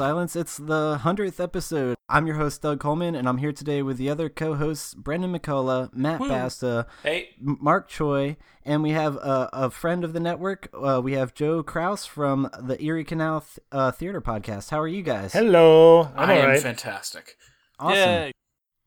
Silence. It's the 100th episode. I'm your host, Doug Coleman, and I'm here today with the other co hosts, Brendan McCullough, Matt Basta, Hey, Mark Choi, and we have a, a friend of the network. Uh, we have Joe Kraus from the Erie Canal Th- uh, Theater Podcast. How are you guys? Hello. I'm I am alright. fantastic. Awesome. Yay.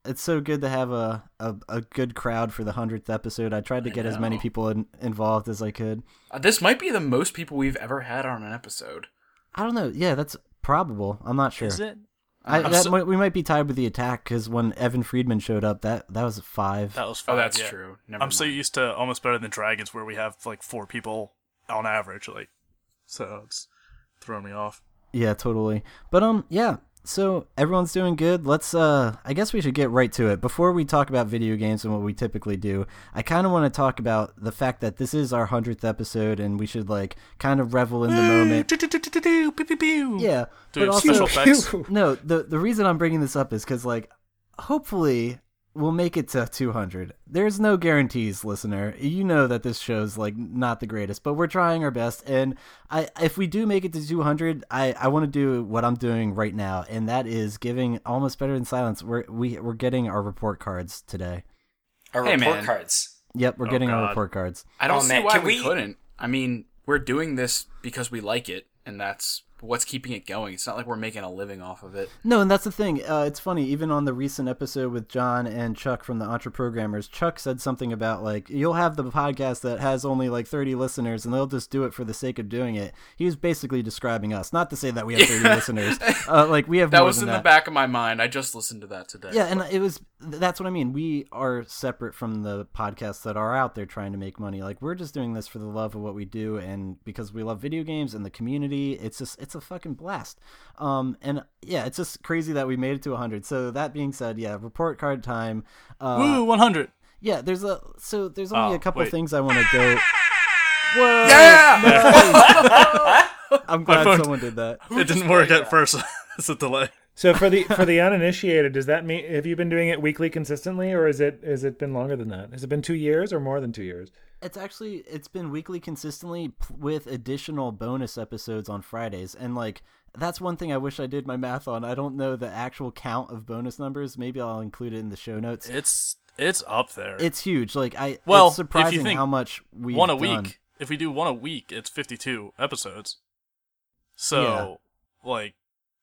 It's so good to have a, a, a good crowd for the 100th episode. I tried to I get as many people in, involved as I could. Uh, this might be the most people we've ever had on an episode. I don't know. Yeah, that's probable. I'm not sure. Is it? I, that so- might, we might be tied with the attack because when Evan Friedman showed up, that that was five. That was Oh, that's yeah. true. Never I'm so used to almost better than dragons, where we have like four people on average. Like, so it's throwing me off. Yeah, totally. But um, yeah. So everyone's doing good. Let's uh, I guess we should get right to it. Before we talk about video games and what we typically do, I kind of want to talk about the fact that this is our hundredth episode, and we should like kind of revel in the moment. Yeah. Yeah, Doing but also special effects. no. The the reason I'm bringing this up is because like, hopefully we'll make it to 200. There's no guarantees, listener. You know that this show's like not the greatest, but we're trying our best. And I, if we do make it to 200, I, I want to do what I'm doing right now, and that is giving almost better than silence. We're we we're getting our report cards today. Our Hey, report man. cards. Yep, we're Oh, getting our report cards. I don't Oh, see man, why can we, we- couldn't. I mean, we're doing this because we like it, and that's what's keeping it going. It's not like we're making a living off of it. No, and that's the thing. Uh, it's funny. Even on the recent episode with John and Chuck from the Entreprogrammers, Chuck said something about like you'll have the podcast that has only like 30 listeners, and they'll just do it for the sake of doing it. He was basically describing us. Not to say that we have 30 listeners. Uh, like we have That was in that. the back of my mind. I just listened to that today. Yeah, and it was that's what I mean. We are separate from the podcasts that are out there trying to make money. Like we're just doing this for the love of what we do and because we love video games and the community. It's just it's a fucking blast. Um and yeah, it's just crazy that we made it to 100. So that being said, yeah, report card time. Uh Woo, 100. yeah, there's a so there's only Oh, a couple wait. things I want to go Whoa. Yeah! I'm glad phone- someone did that. It didn't work at first. it's a delay. So for the for the uninitiated, does that mean have you been doing it weekly consistently, or is it has it been longer than that? Has it been two years or more than two years? It's actually it's been weekly consistently p- with additional bonus episodes on Fridays and like that's one thing I wish I did my math on. I don't know the actual count of bonus numbers. Maybe I'll include it in the show notes. It's it's up there. It's huge. Like I Well, it's surprising how much we one a week. If we do one a week, it's 52 episodes. So, like,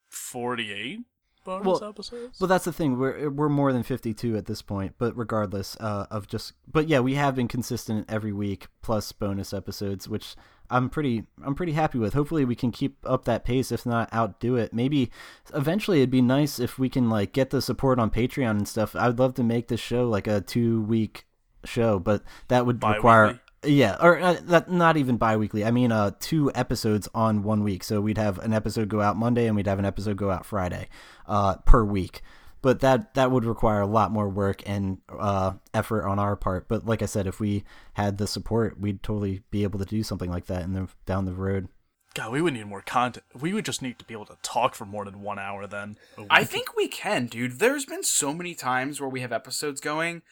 48 bonus Well, episodes? Well, that's the thing. We're we're more than 52 at this point, but regardless uh, of just but yeah, we have been consistent every week plus bonus episodes, which I'm pretty I'm pretty happy with. Hopefully we can keep up that pace if not outdo it. Maybe eventually it'd be nice if we can like get the support on Patreon and stuff. I'd love to make this show like a 2 week show, but that would require Bi-weekly? Yeah, or uh, that not even bi-weekly. I mean uh 2 episodes on one week. So we'd have an episode go out Monday and we'd have an episode go out Friday uh per week but that that would require a lot more work and uh, effort on our part. But like I said, if we had the support, we'd totally be able to do something like that in the down the road. God, we would need more content. We would just need to be able to talk for more than one hour then. I think we can, dude. There's been so many times where we have episodes going,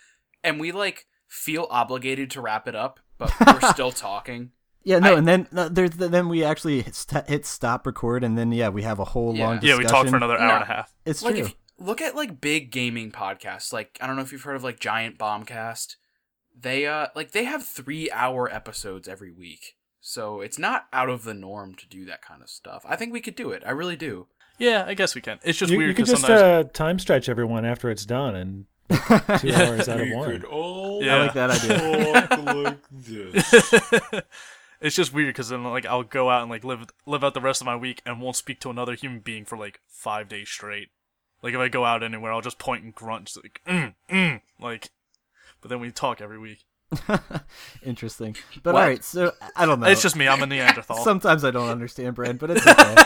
and we like feel obligated to wrap it up, but we're still talking. Yeah, no, I- and then uh, there's then we actually hit, st- hit stop record, and then yeah, we have a whole Yeah. long discussion. Yeah, we talked for another hour No. and a half. It's like true. if look at like big gaming podcasts like i don't know if you've heard of like giant bombcast they uh like they have three hour episodes every week so it's not out of the norm to do that kind of stuff i think we could do it i really do Yeah, I guess we can. It's just You, weird you could because just sometimes. uh, time stretch everyone after it's done and two hours out of one. all Yeah. I like that idea. like this. it's just weird because then like I'll go out and like live live out the rest of my week and won't speak to another human being for like five days straight. Like if I go out anywhere, I'll just point and grunt, just like mm, mm, like. But then we talk every week. Interesting. But What? all right, so I don't know. It's just me. I'm a Neanderthal. Sometimes I don't understand, Brad, but it's okay.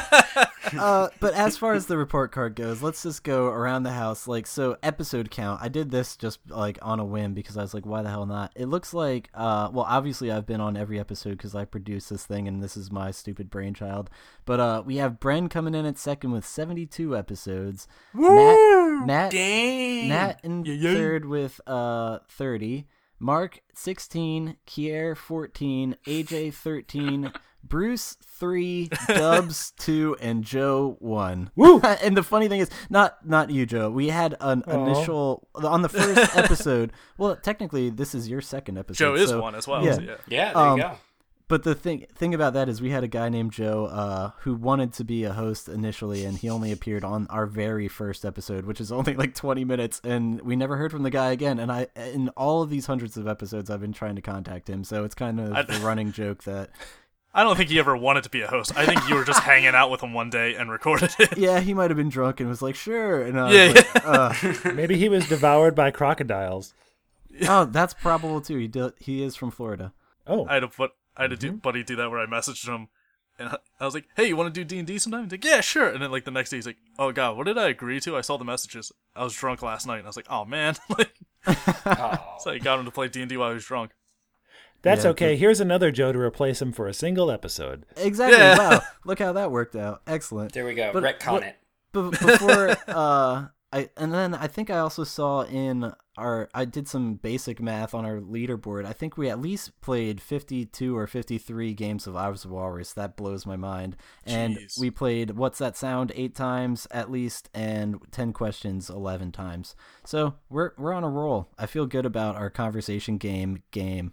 uh, but as far as the report card goes, let's just go around the house. Like, so episode count. I did this just like on a whim because I was like, why the hell not? It looks like, uh, well, obviously I've been on every episode because I produced this thing and this is my stupid brainchild. But uh, we have Bren coming in at second with 72 episodes. Matt, Matt, dang Matt in Yeah, yeah. third with uh 30. Mark 16, Kier 14, AJ 13, Bruce three, Dubs two, and Joe one. Woo! and the funny thing is, not not you, Joe. We had an Aw. initial on the first episode. Well, technically, this is your second episode. Joe is one as well. yeah. so yeah. Yeah, there Um, you go. But the thing thing about that is we had a guy named Joe uh, who wanted to be a host initially, and he only appeared on our very first episode, which is only like 20 minutes, and we never heard from the guy again. And I, in all of these hundreds of episodes, I've been trying to contact him, so it's kind of I- the running joke that I don't think he ever wanted to be a host. I think you were just hanging out with him one day and recorded it. yeah, he might have been drunk and was like, sure, and I was Yeah, like, uh, Maybe he was devoured by crocodiles. oh, that's probable too. He do, he is from Florida. Oh, I had a but I had a do, buddy do that where I messaged him and I- I was like, "Hey, you want to do D and D sometime?" He's like, "Yeah, sure." And then like the next day, he's like, "Oh God, what did I agree to?" I saw the messages. I was drunk last night, and I was like, "Oh man!" like, Oh. so I got him to play D and D while he was drunk. that's Yeah, okay. Here's another Joe to replace him for a single episode. Exactly. Yeah. Wow, look how that worked out. Excellent. There we go. But Retcon what- it. Be- before uh I and then I think I also saw in our I did some basic math on our leaderboard. I think we at least played 52 or 53 games of Ives of Walrus. That blows my mind. And Jeez. we played What's That Sound 8 times at least and 10 questions 11 times. So, we're we're on a roll. I feel good about our conversation game game.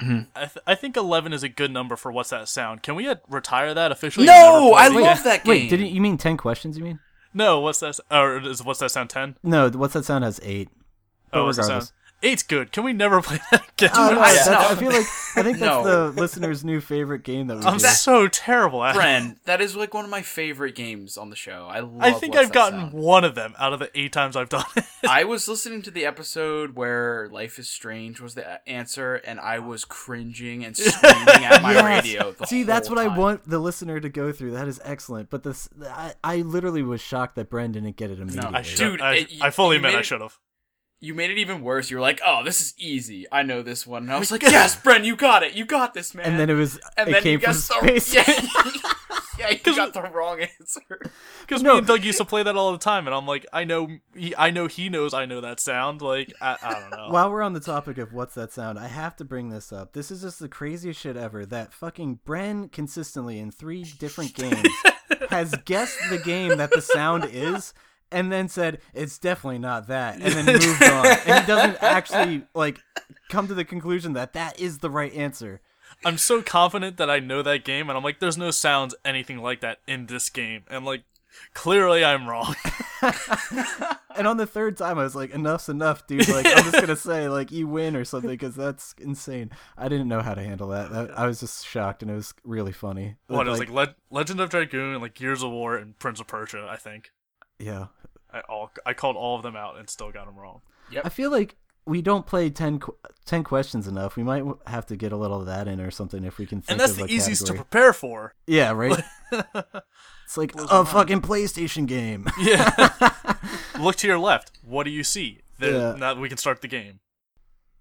I, th- I think eleven is a good number for what's that sound. Can we uh, retire that officially? No, I play love that game. Wait, did you, you mean 10 questions you mean? No, what's that? Or is what's that sound? Ten? No, What's That Sound has 8. But Oh, what's that regardless. Sound? Eight's good. Can we never play that again? Oh, no, I- that's- no. I feel like I think that's No. the listener's new favorite game that we I'm do. so terrible at it. Bren, that is like one of my favorite games on the show. I love. I think What's I've That gotten Sound. one of them out of the eight times I've done it. I was listening to the episode where "Life is Strange" was the answer, and I was cringing and screaming at my Yes. radio. The See, that's whole what I want the listener to go through. That is excellent. But this, I, I literally was shocked that Bren didn't get it immediately. I should. Dude, I, it- I fully you admit I should have. You made it even worse. You were like, "Oh, this is easy. I know this one." And I was like, "Yes, Bren, you got it. You got this, man." and then it was, and it then came you from guessed the space. yeah, yeah, you got the wrong answer. Because No. me and Doug used to play that all the time, and I'm like, I know, he, I know he knows I know that sound. Like, I, I don't know. While we're on the topic of what's that sound, I have to bring this up. This is just the craziest shit ever. That fucking Bren consistently in three different games has guessed the game that the sound is, and then said it's definitely not that, and then moved on. And he doesn't actually like come to the conclusion that that is the right answer. I'm so confident that I know that game, and I'm like, there's no sounds anything like that in this game, and like, clearly I'm wrong. And on the third time, I was like, "Enough's enough, dude. Like, I'm just gonna say, like, you win or something, because that's insane." I didn't know how to handle that. that. I was just shocked, and it was really funny. what it was like, Le- Legend of Dragoon, like Gears of War, and Prince of Persia. I think yeah. I all I called all of them out and still got them wrong. I feel like we don't play 10, qu- 10 questions enough. We might have to get a little of that in or something if we can think And that's of the a easiest to prepare for. Yeah, right. it's like a fucking PlayStation game. Yeah. Look to your left. What do you see? There, Yeah. Now we can start the game.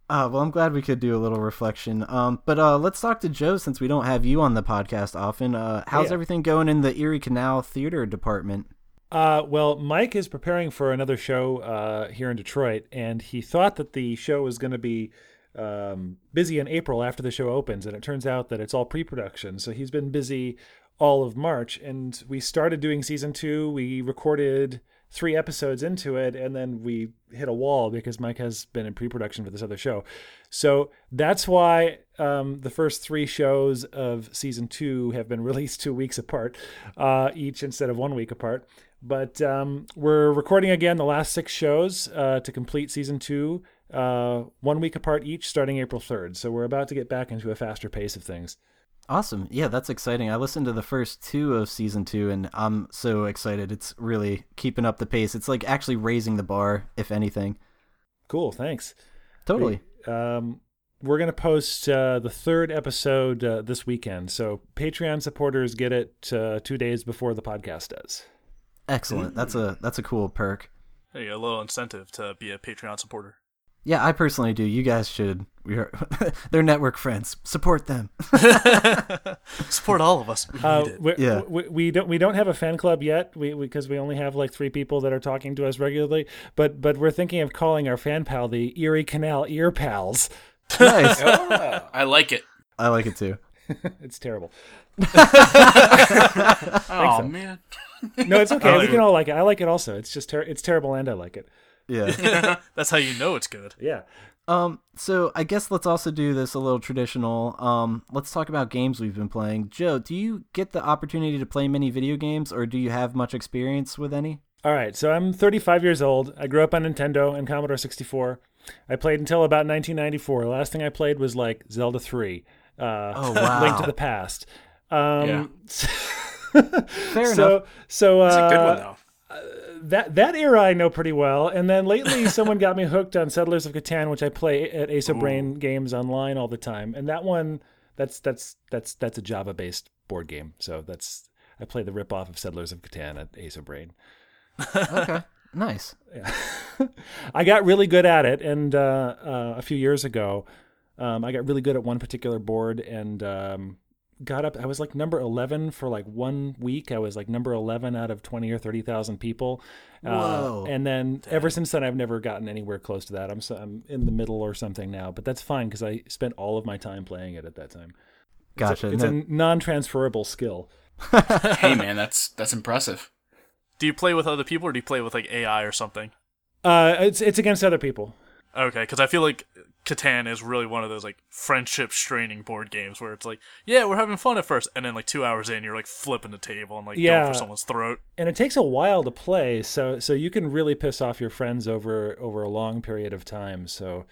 Uh, well, I'm glad we could do a little reflection. Um, but uh, let's talk to Joe since we don't have you on the podcast often. Uh, how's Yeah. everything going in the Erie Canal Theater Department? Uh, well, Mike is preparing for another show uh, here in Detroit, and he thought that the show was going to be um, busy in April after the show opens, and it turns out that it's all pre-production. So he's been busy all of March, and we started doing season two. We recorded three episodes into it, and then we hit a wall because Mike has been in pre-production for this other show. So that's why um, the first three shows of season two have been released two weeks apart, uh, each instead of one week apart. But um, we're recording again the last six shows uh, to complete season two, uh, one week apart each, starting April 3rd. So we're about to get back into a faster pace of things. Awesome. Yeah, that's exciting. I listened to the first two of season two, and I'm so excited. It's really keeping up the pace. It's like actually raising the bar, if anything. Cool, thanks. Totally. Um, we're going to post uh, the third episode uh, this weekend. So Patreon supporters get it uh, two days before the podcast does. Excellent. That's a that's a cool perk. There you go, a little incentive to be a Patreon supporter. Yeah, I personally do. You guys should. We are they're network friends. Support them. Support all of us. We Uh, need it. Yeah. we, we don't we don't have a fan club yet. We because we, only have like three people that are talking to us regularly. But but we're thinking of calling our fan pal the Erie Canal Ear Pals. nice. Oh. I like it. I like it too. it's terrible. Oh man. No, it's okay. We yeah. can all like it. I like it also. It's just ter- it's terrible, and I like it. Yeah. That's how you know it's good. Yeah. Um, so I guess let's also do this a little traditional. Um, let's talk about games we've been playing. Joe, do you get the opportunity to play many video games, or do you have much experience with any? All right, so I'm 35 years old. I grew up on Nintendo and Commodore 64. I played until about 1994. The last thing I played was like Zelda 3, uh, Oh, wow. Link to the Past. Um, Fair so, enough. so It's uh, a good one though. that that era I know pretty well. And then lately, someone got me hooked on Settlers of Catan, which I play at Asobrain Games online all the time. And that one, that's that's that's that's a Java based board game. So that's I play the ripoff of Settlers of Catan at Asobrain. Okay. Nice. Yeah. I got really good at it, and uh, uh, a few years ago, um, I got really good at one particular board, and um, got up. I was like number eleven for like one week. I was like number eleven out of twenty or thirty thousand people. Uh, Whoa. and then ever since then, I've never gotten anywhere close to that. I'm so, I'm in the middle or something now, but that's fine because I spent all of my time playing it at that time. Gotcha. It's No- a non-transferable skill. hey man, that's that's impressive. Do you play with other people or do you play with like AI or something? Uh, it's it's against other people. Okay, because I feel like Catan is really one of those like friendship straining board games where it's like, yeah, we're having fun at first, and then like two hours in, you're like flipping the table and like Yeah. going for someone's throat. and it takes a while to play so so you can really piss off your friends over over a long period of time so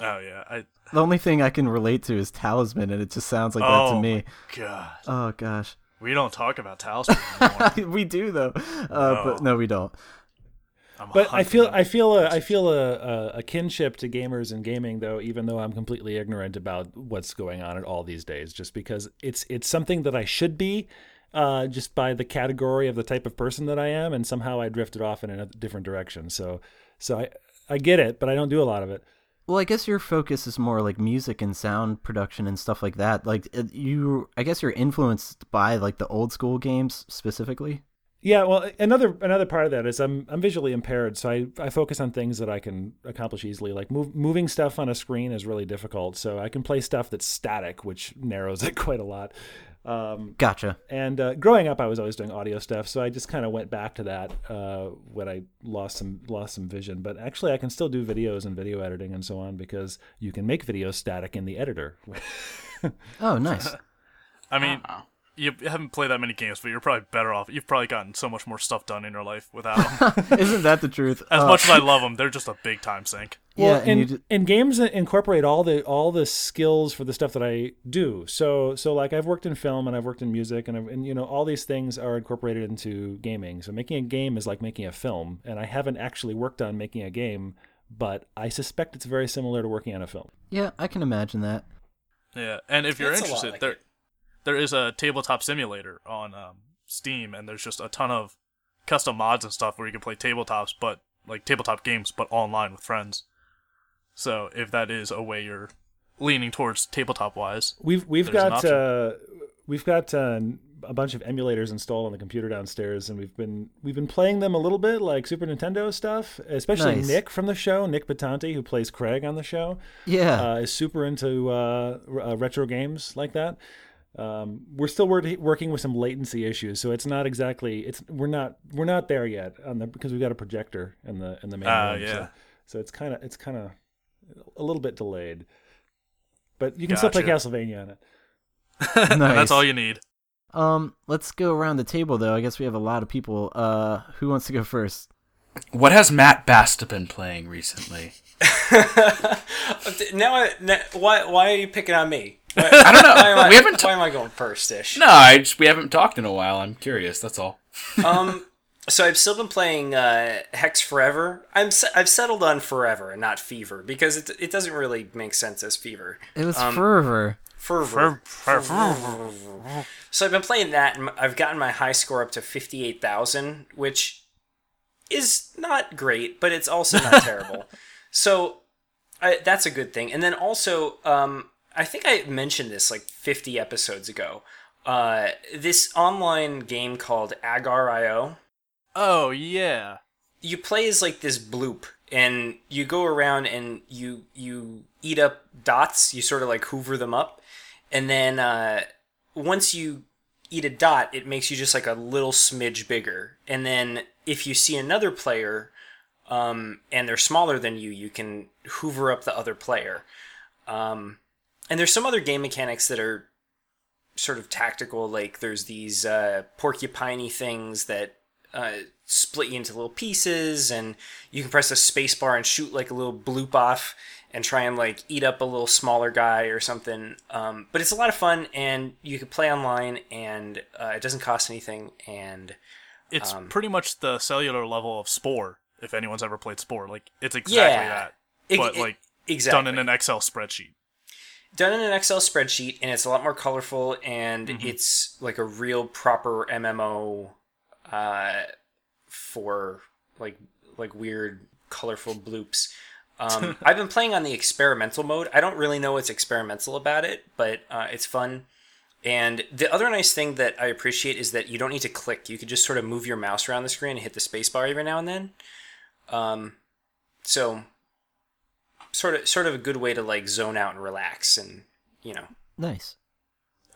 Oh yeah, I the only thing I can relate to is Talisman, and it just sounds like that oh to me. God, Oh gosh. we don't talk about Talisman anymore. we do though, uh, but no, we don't. I'm but i feel i feel a i feel a, a, a kinship to gamers and gaming though even though i'm completely ignorant about what's going on at all these days just because it's it's something that i should be uh, just by the category of the type of person that i am and somehow i drifted off in a different direction so so i i get it but i don't do a lot of it Well, I guess your focus is more like music and sound production and stuff like that. Like you, I guess you're influenced by like the old school games specifically. Yeah, well, another another part of that is I'm I'm visually impaired, so I, I focus on things that I can accomplish easily. Like move, moving stuff on a screen is really difficult, so I can play stuff that's static, which narrows it quite a lot. Um, Gotcha. and uh, growing up, I was always doing audio stuff, so I just kind of went back to that uh, when I lost some lost some vision. But actually, I can still do videos and video editing and so on because you can make videos static in the editor. Oh, nice. I mean. You haven't played that many games, but you're probably better off. You've probably gotten so much more stuff done in your life without them. Isn't that the truth? As Uh, much as I love them, they're just a big time sink. yeah, and, and, you ju- and games incorporate all the all the skills for the stuff that I do. So so like I've worked in film and I've worked in music and I've, and you know all these things are incorporated into gaming. So making a game is like making a film, and I haven't actually worked on making a game, but I suspect it's very similar to working on a film. yeah, I can imagine that. Yeah, and if you're It's interested, like there it. There is a tabletop simulator on um, Steam, and there's just a ton of custom mods and stuff where you can play tabletops, but like tabletop games, but online with friends. So if that is a way you're leaning towards tabletop wise, We've we've got uh, we've got uh, a bunch of emulators installed on the computer downstairs, and we've been we've been playing them a little bit, like Super Nintendo stuff. Especially Nice. Nick from the show, Nick Batanti, who plays Craig on the show. Yeah. uh, is super into uh, r- uh, retro games like that. Um, we're still wor- working with some latency issues, so it's not exactly it's we're not we're not there yet on the because we've got a projector in the in the main Ah, room. yeah. So, so it's kind of it's kind of a little bit delayed, but you can still play Gotcha. Castlevania on it. Nice. that's all you need. um, let's go around the table though. I guess we have a lot of people. Uh, who wants to go first? What has Matt Basta been playing recently? now, I, now, why why are you picking on me? Why, I don't know. why am I, we haven't. why Ta- am I going first, ish? no, I just we haven't talked in a while. I'm curious. That's all. Um, so I've still been playing uh, Hex Forever. I'm se- I've settled on Forever and not Fever because it it doesn't really make sense as Fever. It was Um, Fervor. Fervor. So I've been playing that, and I've gotten my high score up to fifty-eight thousand, which is not great, but it's also not terrible. So I, that's a good thing. And then also, um, I think I mentioned this like fifty episodes ago. Uh, this online game called Agar.io. Oh yeah, You play as like this bloop, and you go around and you you eat up dots. You sort of like hoover them up, and then uh, once you eat a dot, it makes you just like a little smidge bigger. And then if you see another player um, and they're smaller than you, you can hoover up the other player. Um, and there's some other game mechanics that are sort of tactical. Like there's these uh, porcupiney things that uh, split you into little pieces, and you can press a spacebar and shoot like a little bloop off and try and like eat up a little smaller guy or something. Um, but it's a lot of fun, and you can play online, and uh, it doesn't cost anything. And It's Um, pretty much the cellular level of Spore. If anyone's ever played Spore, like it's exactly Yeah. that, It- but it- like exactly done in an Excel spreadsheet. Done in an Excel spreadsheet, and it's a lot more colorful, and Mm-hmm. it's like a real proper MMO uh, for like like weird colorful bloops. Um, I've been playing on the experimental mode. I don't really know what's experimental about it, but uh, it's fun. And the other nice thing that I appreciate is that you don't need to click. You can just sort of move your mouse around the screen and hit the spacebar every now and then. Um, so sort of sort of a good way to like zone out and relax and you know Nice.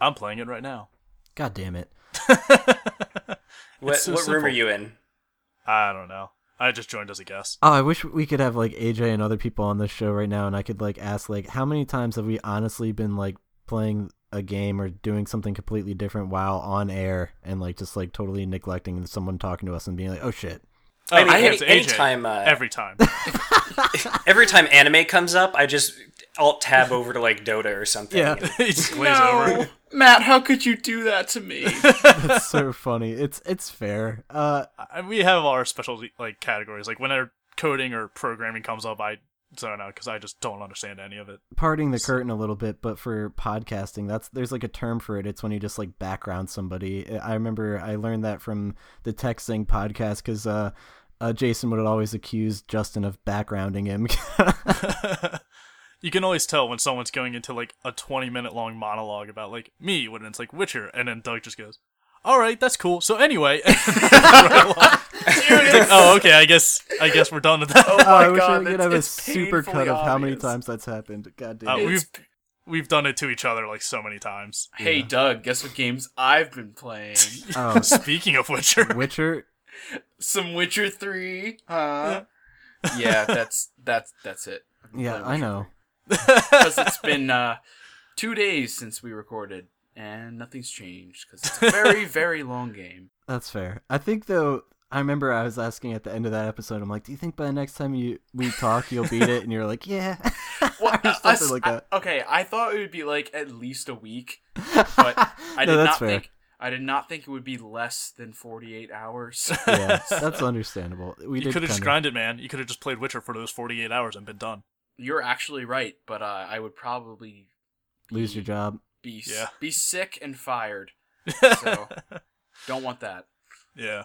I'm playing it right now. God damn it. what so what room are you in I don't know. I just joined as a guest. Oh, I wish we could have like AJ and other people on this show right now, and I could like ask like how many times have we honestly been like playing a game or doing something completely different while on air and like just like totally neglecting someone talking to us and being like, oh shit. Oh, I mean, I any- AJ anytime, uh, every time. every time anime comes up i just alt tab over to like dota or something Yeah. he just glaze over. Matt, how could you do that to me? That's so funny. It's it's fair. Uh, I- we have our specialty like categories. Like when our coding or programming comes up, I zone out because I just don't understand any of it. parting the curtain a little bit, but for podcasting, that's there's like a term for it. It's when you just like background somebody. I remember I learned that from the texting podcast because uh, uh, Jason would always accuse Justin of backgrounding him. you can always tell when someone's going into like a 20 minute long monologue about like me when it's like Witcher, and then Doug just goes, "All right, that's cool." So anyway, Right like, oh, okay. I guess I guess we're done with that. Oh Oh, I my wish god, I could have a it's super painfully cut of how many times that's happened. God damn Uh, we've we've done it to each other like so many times. Hey, Doug, guess what games I've been playing? Oh, Speaking of Witcher, Witcher. Some Witcher 3, huh? yeah, that's that's that's it. I've Yeah, I know. because it's been uh, two days since we recorded, and nothing's changed because it's a very, very long game. That's fair. I think though. I remember I was asking at the end of that episode. I'm like, "Do you think by the next time you we talk, you'll beat it?" And you're like, "Yeah." Well, Or I- something I- like that. okay, I thought it would be like at least a week, but I No, did that's not fair. think I did not think it would be less than 48 hours. yeah, that's understandable. We you could have just kinda- grinded, man. You could have just played Witcher for those 48 hours and been done. You're actually right, but uh, I would probably lose your job. Be Yeah. be sick and fired. So don't want that. yeah.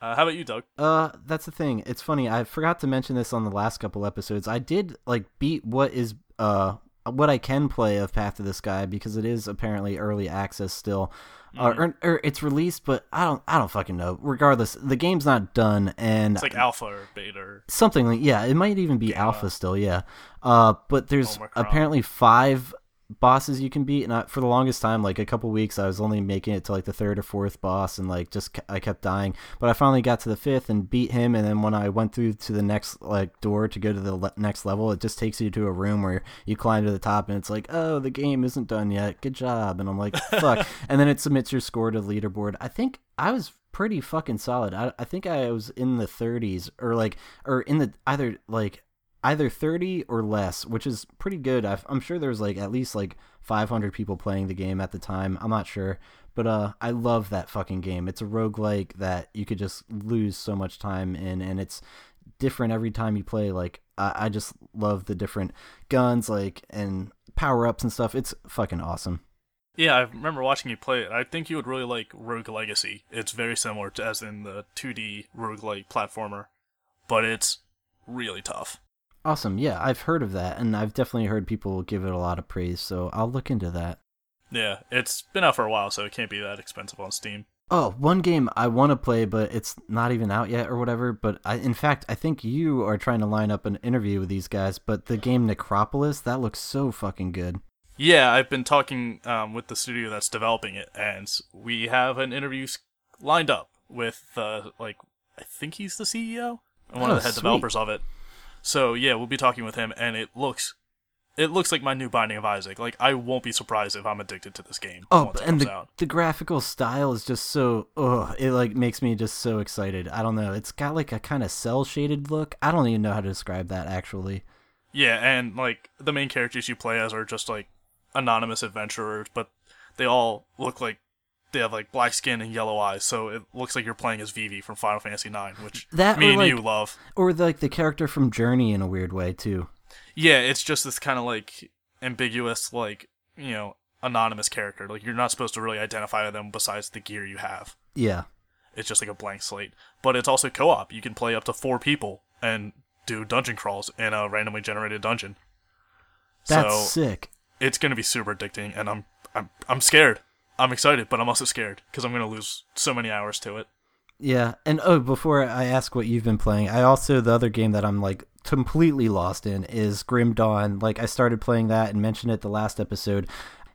Uh, how about you, Doug? Uh, that's the thing. It's funny. I forgot to mention this on the last couple episodes. I did like beat what is uh what I can play of Path to the Sky because it is apparently early access still. Uh, or, or it's released, but I don't I don't fucking know. Regardless, the game's not done, and It's like alpha or beta. Or... something like yeah, it might even be alpha still. Yeah. Uh, but there's Omicron. apparently five bosses you can beat, and I, for the longest time, like a couple weeks, I was only making it to like the third or fourth boss, and like just I kept dying. But I finally got to the fifth and beat him, and then when I went through to the next like door to go to the le- next level, it just takes you to a room where you climb to the top, and it's like, oh, the game isn't done yet. Good job, and I'm like, fuck. and then it submits your score to the leaderboard. I think I was pretty fucking solid. I, I think I was in the 30s or like or in the either like either 30 or less, which is pretty good. i I'm sure there's like at least like 500 people playing the game at the time. I'm not sure, but uh I love that fucking game. It's a roguelike that you could just lose so much time in and it's different every time you play like I, I just love the different guns like and power-ups and stuff. It's fucking awesome. Yeah, I remember watching you play it. I think you would really like Rogue Legacy. It's very similar to as in the 2D roguelike platformer, but it's really tough. Awesome. Yeah, I've heard of that and I've definitely heard people give it a lot of praise, so I'll look into that. Yeah, it's been out for a while, so it can't be that expensive on Steam. Oh, one game I want to play, but it's not even out yet or whatever. But I, in fact, I think you are trying to line up an interview with these guys. But the game Necropolis, that looks so fucking good. Yeah, I've been talking um, with the studio that's developing it, and we have an interview lined up with uh, like I think he's the CEO and one Oh, of the head sweet. developers of it. So yeah, we'll be talking with him, and it looks it looks like my new Binding of Isaac. Like I won't be surprised if I'm addicted to this game Oh, once it and comes the, out. the graphical style is just so ugh, it like makes me just so excited. I don't know. It's got like a kind of cell shaded look. I don't even know how to describe that actually. Yeah, and like the main characters you play as are just like anonymous adventurers, but they all look like they have like black skin and yellow eyes, so it looks like you're playing as Vivi from Final Fantasy IX, which That me and like- you love. Or like the character from Journey in a weird way too. Yeah, it's just this kind of like ambiguous, like you know, anonymous character. Like you're not supposed to really identify them besides the gear you have. Yeah. It's just like a blank slate. But it's also co-op. You can play up to four people and do dungeon crawls in a randomly generated dungeon. That's so sick. it's gonna be super addicting, and I'm I'm I'm scared. I'm excited, but I'm also scared because I'm gonna lose so many hours to it. Yeah, and oh, before I ask what you've been playing, I also the other game that I'm like completely lost in is Grim Dawn. Like I started playing that and mentioned it the last episode,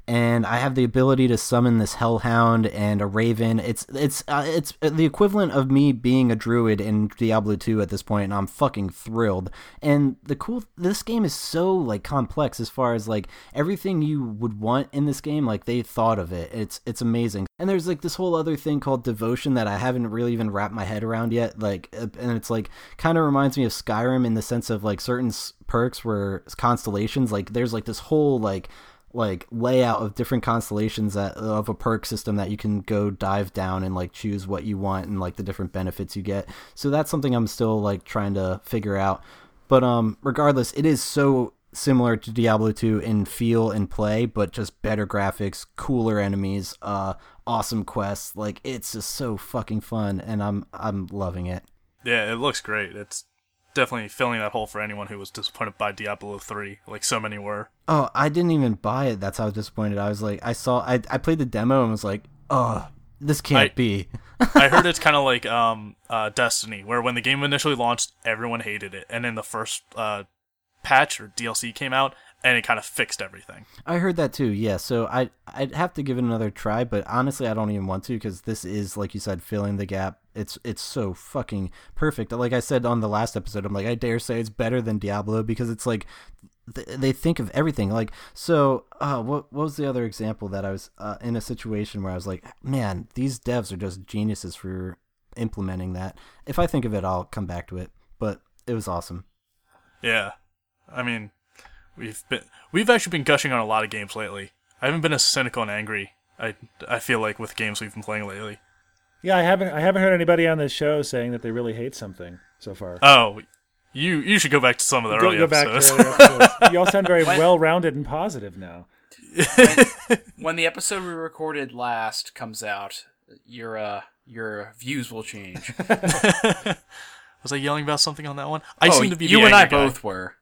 and I have the ability to summon this Hellhound and a Raven. It's it's uh, it's the equivalent of me being a druid in Diablo 2 at this point, and I'm fucking thrilled. And the cool this game is so like complex as far as like everything you would want in this game, like they thought of it. It's it's amazing. And there's like this whole other thing called devotion that I haven't really even wrapped my head around yet. Like, uh, and it's like kind of reminds me of Skyrim in the sense of like certain perks were constellations. Like, there's like this whole like like layout of different constellations that of a perk system that you can go dive down and like choose what you want and like the different benefits you get. So that's something I'm still like trying to figure out. But um regardless, it is so similar to Diablo 2 in feel and play, but just better graphics, cooler enemies, uh awesome quests. Like it's just so fucking fun and I'm I'm loving it. Yeah, it looks great. It's definitely filling that hole for anyone who was disappointed by Diablo 3, like so many were. Oh, I didn't even buy it. That's how disappointed I was. Like I saw I I played the demo and was like, "Oh, this can't I- be." I heard it's kind of like um, uh, Destiny, where when the game initially launched, everyone hated it, and then the first uh, patch or DLC came out, and it kind of fixed everything. I heard that too. Yeah, so I I'd have to give it another try, but honestly, I don't even want to because this is like you said, filling the gap. It's it's so fucking perfect. Like I said on the last episode, I'm like I dare say it's better than Diablo because it's like th- they think of everything. Like so, uh, what what was the other example that I was uh, in a situation where I was like, man, these devs are just geniuses for implementing that. If I think of it, I'll come back to it. But it was awesome. Yeah, I mean, we've been we've actually been gushing on a lot of games lately. I haven't been as cynical and angry. I I feel like with games we've been playing lately. Yeah, I haven't I haven't heard anybody on this show saying that they really hate something so far. Oh, you you should go back to some of the go, early go back to episodes. earlier episodes. You all sound very well-rounded and positive now. When the episode we recorded last comes out, your uh your views will change. was I yelling about something on that one? I oh, seem to be the you and I guy. both were.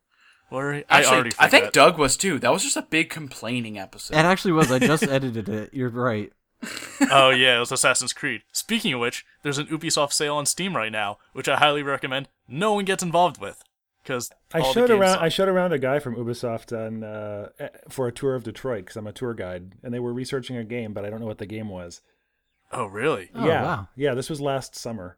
Were I? I Actually, already I think. Doug was too. That was just a big complaining episode. It actually was. I just edited it. You're right. Oh yeah, it was Assassin's Creed. Speaking of which, there's an Ubisoft sale on Steam right now, which I highly recommend no one gets involved with, because I showed around. I showed around a guy from Ubisoft on uh, eh, for a tour of Detroit because I'm a tour guide, and they were researching a game, but I don't know what the game was. Oh really? Oh, yeah, wow. yeah. This was last summer.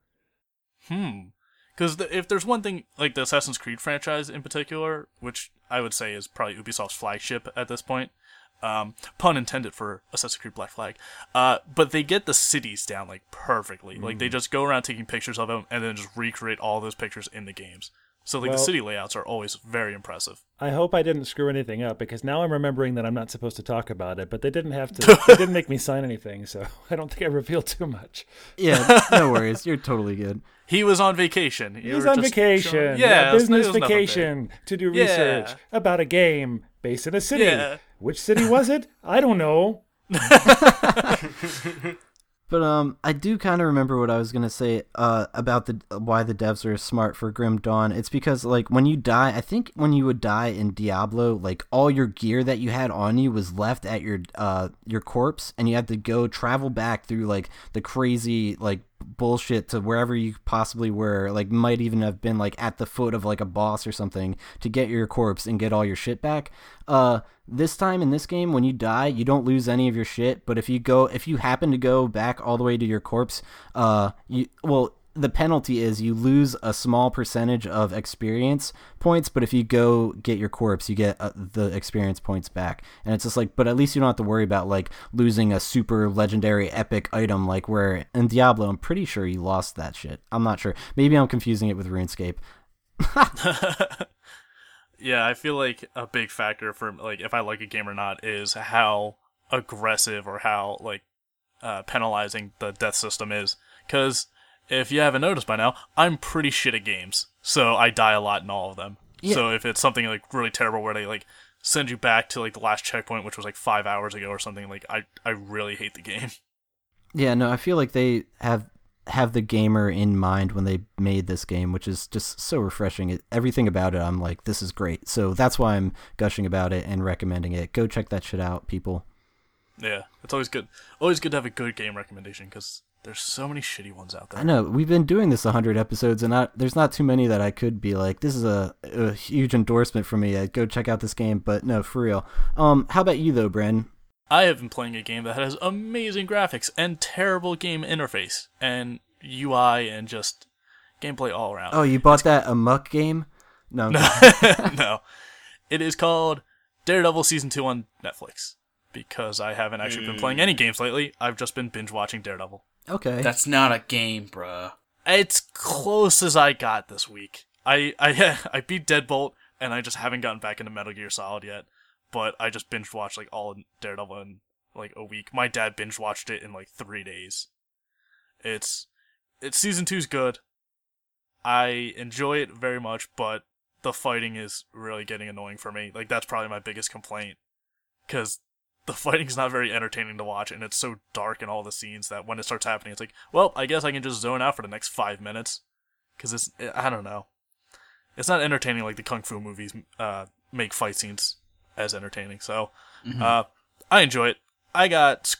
Hmm. Because the, if there's one thing like the Assassin's Creed franchise in particular, which I would say is probably Ubisoft's flagship at this point, um, pun intended for Assassin's Creed Black Flag, uh, but they get the cities down like perfectly. Like Mm. they just go around taking pictures of them and then just recreate all those pictures in the games. So like Well- the city layouts are always very impressive. I hope I didn't screw anything up because now I'm remembering that I'm not supposed to talk about it, but they didn't have to. they didn't make me sign anything, so I don't think I revealed too much. Yeah, no worries. You're totally good. He was on vacation. He was on just vacation, showing- yeah, yeah, business was vacation to do Yeah. research about a game based in a city. Yeah. Which city was it? I don't know. But um, I do kind of remember what I was gonna say uh about the why the devs are smart for Grim Dawn. It's because like when you die, I think when you would die in Diablo, like all your gear that you had on you was left at your uh your corpse, and you had to go travel back through like the crazy like bullshit to wherever you possibly were, like might even have been like at the foot of like a boss or something to get your corpse and get all your shit back. Uh, this time in this game, when you die, you don't lose any of your shit. But if you go, if you happen to go back all the way to your corpse, uh, you well, the penalty is you lose a small percentage of experience points, but if you go get your corpse, you get uh, the experience points back. And it's just like, but at least you don't have to worry about like losing a super legendary epic item like where in Diablo, I'm pretty sure you lost that shit. I'm not sure. Maybe I'm confusing it with RuneScape. yeah, I feel like a big factor for like if I like a game or not is how aggressive or how like uh, penalizing the death system is because if you haven't noticed by now, I'm pretty shit at games, so I die a lot in all of them. Yeah. So if it's something like really terrible where they like send you back to like the last checkpoint, which was like five hours ago or something, like I I really hate the game. Yeah, no, I feel like they have have the gamer in mind when they made this game, which is just so refreshing. It, everything about it, I'm like, this is great. So that's why I'm gushing about it and recommending it. Go check that shit out, people. Yeah, it's always good. Always good to have a good game recommendation because there's so many shitty ones out there. I know we've been doing this 100 episodes, and I, there's not too many that I could be like, this is a, a huge endorsement for me. I'd go check out this game, but no, for real. Um, how about you though, Bren? I have been playing a game that has amazing graphics and terrible game interface and UI and just gameplay all around. Oh, you bought it's... that Amok game? No, no, no. It is called Daredevil Season Two on Netflix because I haven't actually been playing any games lately. I've just been binge watching Daredevil. Okay. That's not a game, bruh. It's close as I got this week. I I I beat Deadbolt and I just haven't gotten back into Metal Gear Solid yet. But I just binge watched like all Daredevil in like a week. My dad binge watched it in like three days. It's it's season two's good. I enjoy it very much, but the fighting is really getting annoying for me. Like that's probably my biggest complaint because the fighting's not very entertaining to watch, and it's so dark in all the scenes that when it starts happening, it's like, well, I guess I can just zone out for the next five minutes, because it's I don't know, it's not entertaining like the kung fu movies uh, make fight scenes as entertaining. So mm-hmm. uh, I enjoy it. I got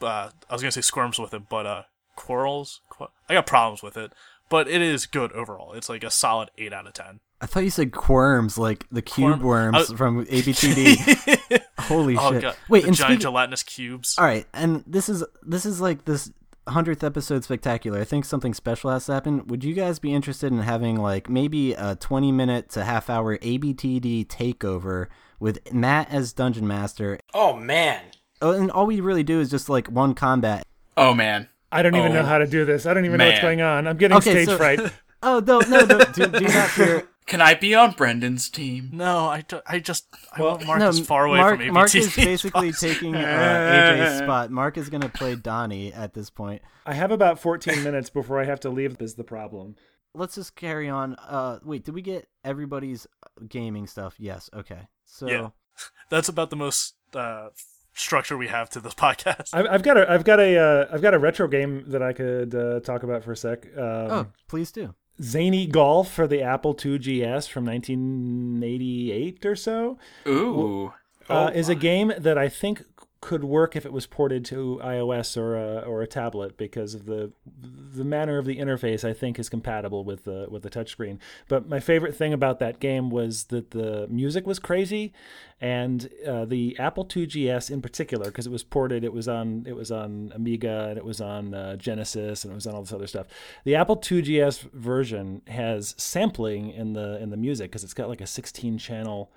uh, I was gonna say squirms with it, but uh, quarrels. Qu- I got problems with it, but it is good overall. It's like a solid eight out of ten. I thought you said quirms, like the cube Quirm? worms from ABTD. Holy oh, shit! God. Wait, the and giant speak- gelatinous cubes. All right, and this is this is like this hundredth episode spectacular. I think something special has to happen. Would you guys be interested in having like maybe a twenty minute to half hour ABTD takeover with Matt as dungeon master? Oh man! Oh, and all we really do is just like one combat. Oh man! I don't even oh, know how to do this. I don't even man. know what's going on. I'm getting okay, stage so, fright. oh no, no, no! Do, do not fear. Can I be on Brendan's team? No, I, do, I just I well, want Mark no, as far away Mark, from ABT. Mark is basically taking uh, AJ's spot. Mark is going to play Donnie at this point. I have about 14 minutes before I have to leave. Is the problem? Let's just carry on. Uh, wait, did we get everybody's gaming stuff? Yes. Okay. So yeah. that's about the most uh, structure we have to this podcast. I've, got a I've got a uh, I've got a retro game that I could uh, talk about for a sec. Um, oh, please do. Zany Golf for the Apple IIgs from 1988 or so. Ooh. Uh, oh is a game that I think could work if it was ported to iOS or a, or a tablet because of the the manner of the interface I think is compatible with the with the touchscreen. But my favorite thing about that game was that the music was crazy, and uh, the Apple IIgs in particular because it was ported. It was on it was on Amiga and it was on uh, Genesis and it was on all this other stuff. The Apple IIgs version has sampling in the in the music because it's got like a 16 channel.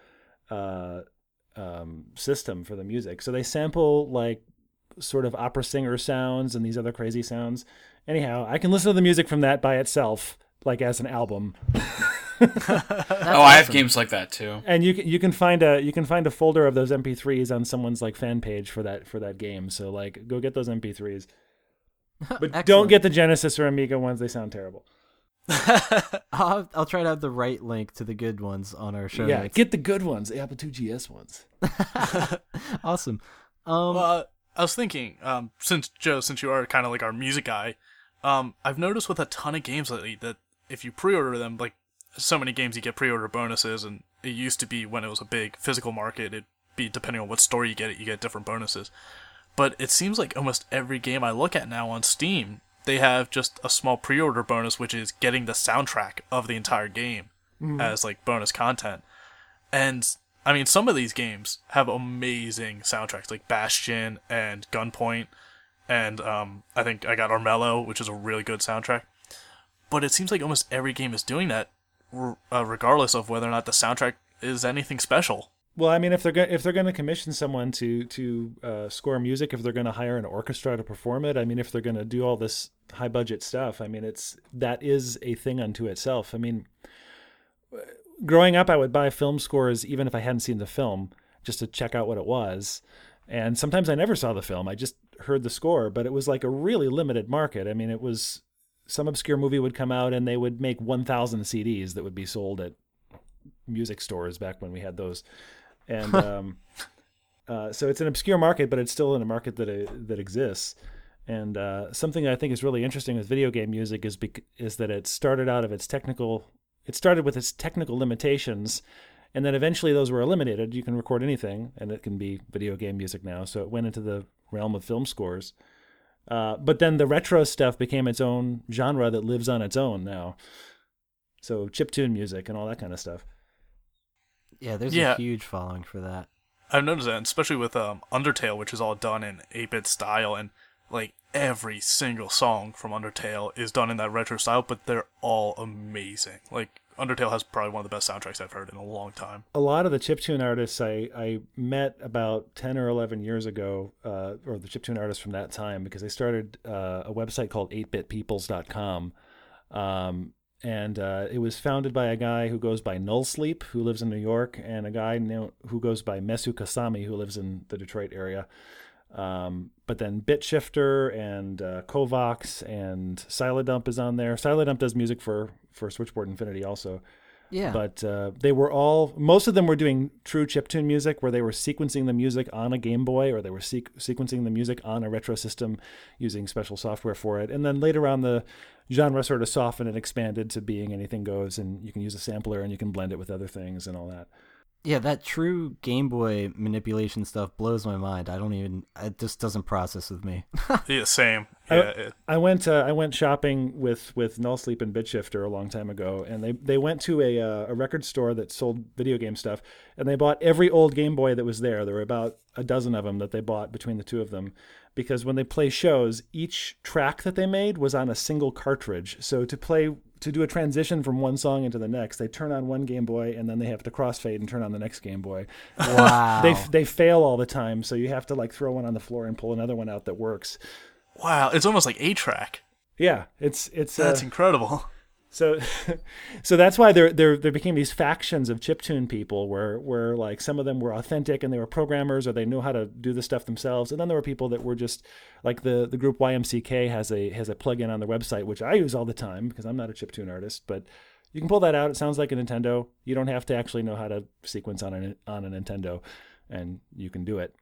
Uh, um, system for the music. So they sample like sort of opera singer sounds and these other crazy sounds. Anyhow, I can listen to the music from that by itself, like as an album. oh, I have games like that too. And you can you can find a you can find a folder of those MP3s on someone's like fan page for that for that game. So like go get those MP3s. But don't get the Genesis or Amiga ones; they sound terrible. I'll, I'll try to have the right link to the good ones on our show. Yeah, notes. get the good ones, the Apple IIgs ones. awesome. Um, well, uh, I was thinking, um, since Joe, since you are kind of like our music guy, um, I've noticed with a ton of games lately that if you pre-order them, like so many games, you get pre-order bonuses, and it used to be when it was a big physical market, it'd be depending on what store you get it, you get different bonuses. But it seems like almost every game I look at now on Steam they have just a small pre-order bonus, which is getting the soundtrack of the entire game mm-hmm. as like bonus content. And I mean, some of these games have amazing soundtracks, like Bastion and Gunpoint, and um, I think I got Armello, which is a really good soundtrack. But it seems like almost every game is doing that, uh, regardless of whether or not the soundtrack is anything special. Well, I mean, if they're go- if they're going to commission someone to to uh, score music, if they're going to hire an orchestra to perform it, I mean, if they're going to do all this high budget stuff, I mean, it's that is a thing unto itself. I mean, growing up, I would buy film scores even if I hadn't seen the film just to check out what it was. And sometimes I never saw the film. I just heard the score, but it was like a really limited market. I mean, it was some obscure movie would come out and they would make 1,000 CDs that would be sold at music stores back when we had those. And um, uh, so it's an obscure market, but it's still in a market that uh, that exists. And uh, something I think is really interesting with video game music is bec- is that it started out of its technical it started with its technical limitations and then eventually those were eliminated. You can record anything and it can be video game music now. So it went into the realm of film scores. Uh, but then the retro stuff became its own genre that lives on its own now. So chip tune music and all that kind of stuff yeah there's yeah. a huge following for that i've noticed that especially with um, undertale which is all done in 8-bit style and like every single song from Undertale is done in that retro style, but they're all amazing. Like Undertale has probably one of the best soundtracks I've heard in a long time. A lot of the chiptune artists I, I met about 10 or 11 years ago, uh, or the chiptune artists from that time, because they started uh, a website called 8bitpeoples.com. Um, and uh, it was founded by a guy who goes by Null Sleep, who lives in New York, and a guy who goes by Mesu Kasami, who lives in the Detroit area. Um, but then BitShifter and uh, Kovacs and Silodump is on there. Silodump does music for for Switchboard Infinity also. Yeah. But uh, they were all most of them were doing true chiptune music where they were sequencing the music on a Game Boy or they were sequ- sequencing the music on a retro system using special software for it. And then later on the genre sort of softened and expanded to being anything goes and you can use a sampler and you can blend it with other things and all that yeah, that true Game Boy manipulation stuff blows my mind. I don't even it just doesn't process with me. yeah, same. Yeah, I, it... I went uh, I went shopping with with Null Sleep and BitShifter a long time ago, and they they went to a uh, a record store that sold video game stuff, and they bought every old Game Boy that was there. There were about a dozen of them that they bought between the two of them, because when they play shows, each track that they made was on a single cartridge. So to play to do a transition from one song into the next, they turn on one Game Boy and then they have to crossfade and turn on the next Game Boy. Wow. they they fail all the time, so you have to like throw one on the floor and pull another one out that works. Wow, it's almost like a track. Yeah, it's it's that's uh, incredible. So, so that's why there there there became these factions of chiptune people, where where like some of them were authentic and they were programmers or they knew how to do the stuff themselves, and then there were people that were just like the the group YMCK has a has a plugin on their website which I use all the time because I'm not a chiptune artist, but you can pull that out. It sounds like a Nintendo. You don't have to actually know how to sequence on a on a Nintendo, and you can do it.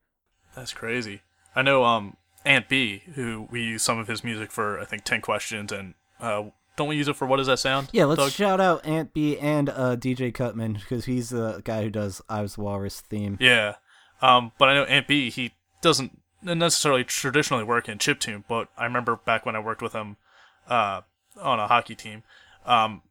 That's crazy. I know um Ant B, who we use some of his music for, I think Ten Questions and uh, don't we use it for what does that sound? Yeah, let's Doug? shout out Ant B and uh, DJ Cutman because he's the guy who does I Was Walrus theme. Yeah, um, but I know Ant B he doesn't necessarily traditionally work in chiptune, but I remember back when I worked with him uh, on a hockey team, um,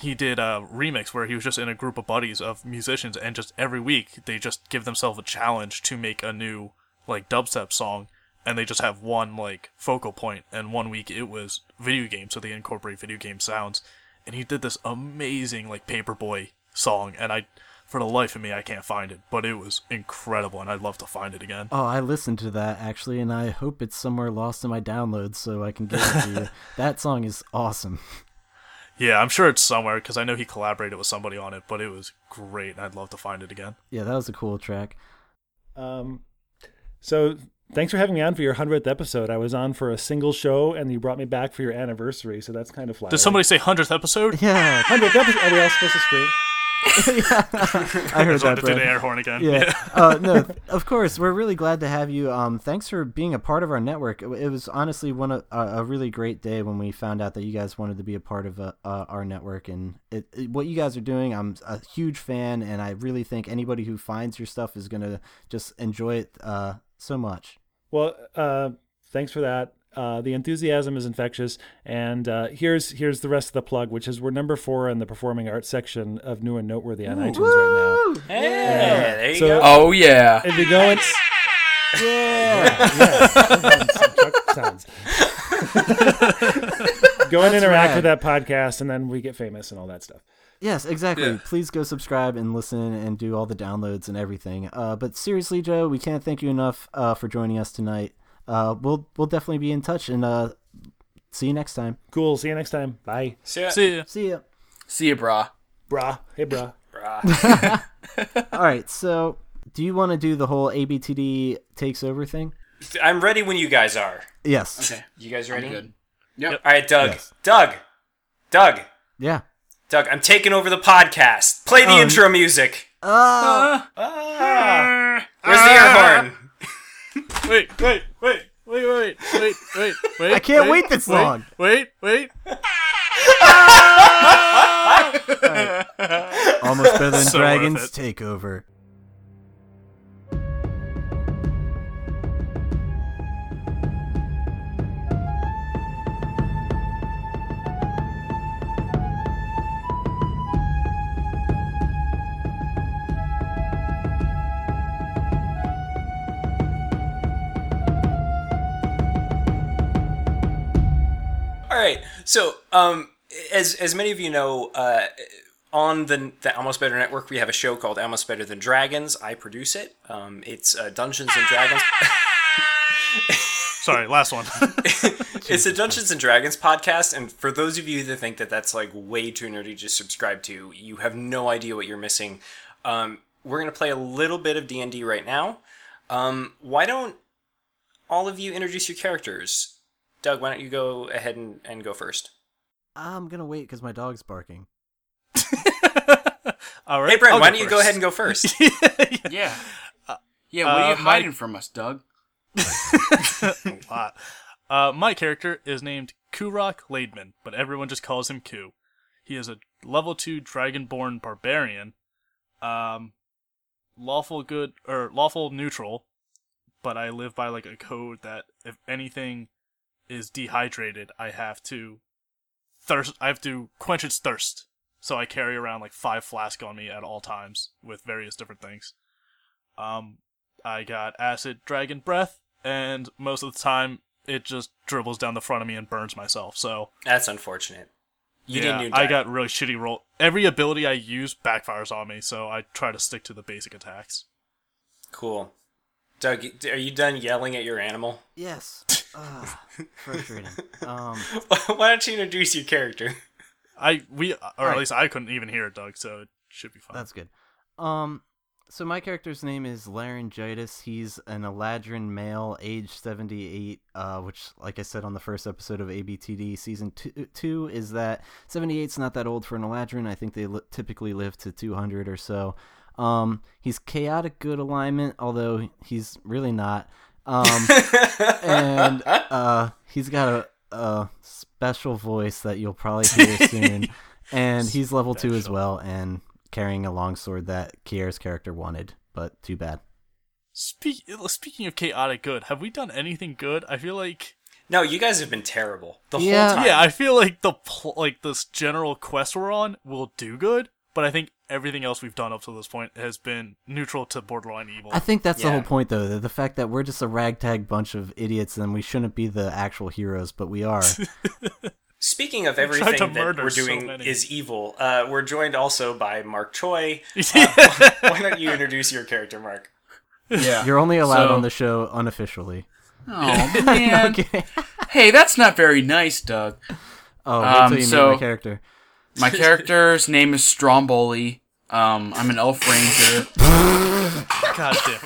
he did a remix where he was just in a group of buddies of musicians, and just every week they just give themselves a challenge to make a new like dubstep song and they just have one like focal point and one week it was video games so they incorporate video game sounds. And he did this amazing like paperboy song and i for the life of me i can't find it but it was incredible and i'd love to find it again. Oh i listened to that actually and i hope it's somewhere lost in my downloads so i can get it to you. That song is awesome. Yeah i'm sure it's somewhere because i know he collaborated with somebody on it but it was great and i'd love to find it again. Yeah that was a cool track. Um so Thanks for having me on for your 100th episode. I was on for a single show and you brought me back for your anniversary, so that's kind of flattering. Did somebody say 100th episode? Yeah. 100th episode. Are we all supposed to scream? yeah. I heard that. To do the air horn again. Yeah. uh, no, of course. We're really glad to have you. Um, thanks for being a part of our network. It was honestly one of, uh, a really great day when we found out that you guys wanted to be a part of uh, uh, our network, and it, it, what you guys are doing. I'm a huge fan, and I really think anybody who finds your stuff is gonna just enjoy it uh, so much. Well, uh, thanks for that. Uh, the enthusiasm is infectious, and uh, here's here's the rest of the plug, which is we're number four in the performing arts section of new and noteworthy on iTunes right now. Hey, there you So- go. Oh yeah. If you go and yeah, yeah. Some truck sounds. go and interact rad. with that podcast, and then we get famous and all that stuff. Yes, exactly. Yeah. Please go subscribe and listen and do all the downloads and everything. Uh, but seriously, Joe, we can't thank you enough uh, for joining us tonight. Uh, we'll we'll definitely be in touch and uh, see you next time. Cool. See you next time. Bye, See ya. See ya. See ya. See you, brah. brah. Hey, brah. Brah. all right. So, do you want to do the whole ABTD takes over thing? I'm ready when you guys are. Yes. Okay. You guys ready? Good. Yep. All right, Doug. Yes. Doug. Doug. Yeah. Doug, I'm taking over the podcast. Play the Oh, intro music. Uh, uh Ah. Uh, Where's the air uh, horn? Wait, wait, wait, wait, wait, wait, wait, wait. I can't wait this long. Wait, wait. Ah! almost better than So worth Dragons it. Takeover. So, um, as as many of you know, uh, on the the Almost Better Network, we have a show called Almost Better Than Dragons. I produce it. Um, it's uh, Dungeons and Dragons. Sorry, last one. it's a Dungeons and Dragons podcast, and for those of you that think that that's like way too nerdy to subscribe to, you have no idea what you're missing. Um, we're gonna play a little bit of D and D right now. Um, why don't all of you introduce your characters? Doug, why don't you go ahead and, and go first? I'm gonna wait because my dog's barking. All right. Hey, Brent, I'll why don't you go ahead and go first? Yeah. Yeah. What are uh, you my- hiding from us, Doug? a lot. Uh, my character is named Kurok Laidman, but everyone just calls him Ku. He is a level two dragonborn barbarian, um, lawful good or lawful neutral, but I live by like a code that if anything is dehydrated, I have to thirst. I have to quench its thirst. So I carry around like five flasks on me at all times with various different things. Um, I got acid dragon breath, and most of the time it just dribbles down the front of me and burns myself. So That's unfortunate. You yeah, didn't. I got really shitty roll. Every ability I use backfires on me, so I try to stick to the basic attacks. cool. Doug, are you done yelling at your animal? Yes. Ah, frustrating. Um, Why don't you introduce your character? I we or Right. at least I couldn't even hear it, Doug. So it should be fine. That's good. Um, so my character's name is Laryngitis. He's an Eladrin male, age 78, uh, which, like I said on the first episode of ABTD season two, two is that 78's not that old for an Eladrin. I think they li- typically live to 200 or so. Um, he's chaotic good alignment, although he's really not. Um, and uh, he's got a, a special voice that you'll probably hear soon. And he's level two as well, and carrying a longsword that Kier's character wanted, but too bad. Speak, speaking of chaotic good, have we done anything good? I feel like No, you guys have been terrible the Yeah. whole time. yeah, I feel like the pl- like this general quest we're on will do good, but I think everything else we've done up to this point has been neutral to borderline evil. I think that's the whole point, though. The, the fact that we're just a ragtag bunch of idiots and we shouldn't be the actual heroes, but we are. Speaking of everything that we're doing many. is evil, uh, we're joined also by Mark Choi. Uh, why don't you introduce your character, Mark? Yeah. You're only allowed So- on the show unofficially. Oh man. okay. Hey, that's not very nice, Doug. Oh, wait Um, till you so- meet my character. My character's name is Stromboli. Um, I'm an elf ranger. God damn.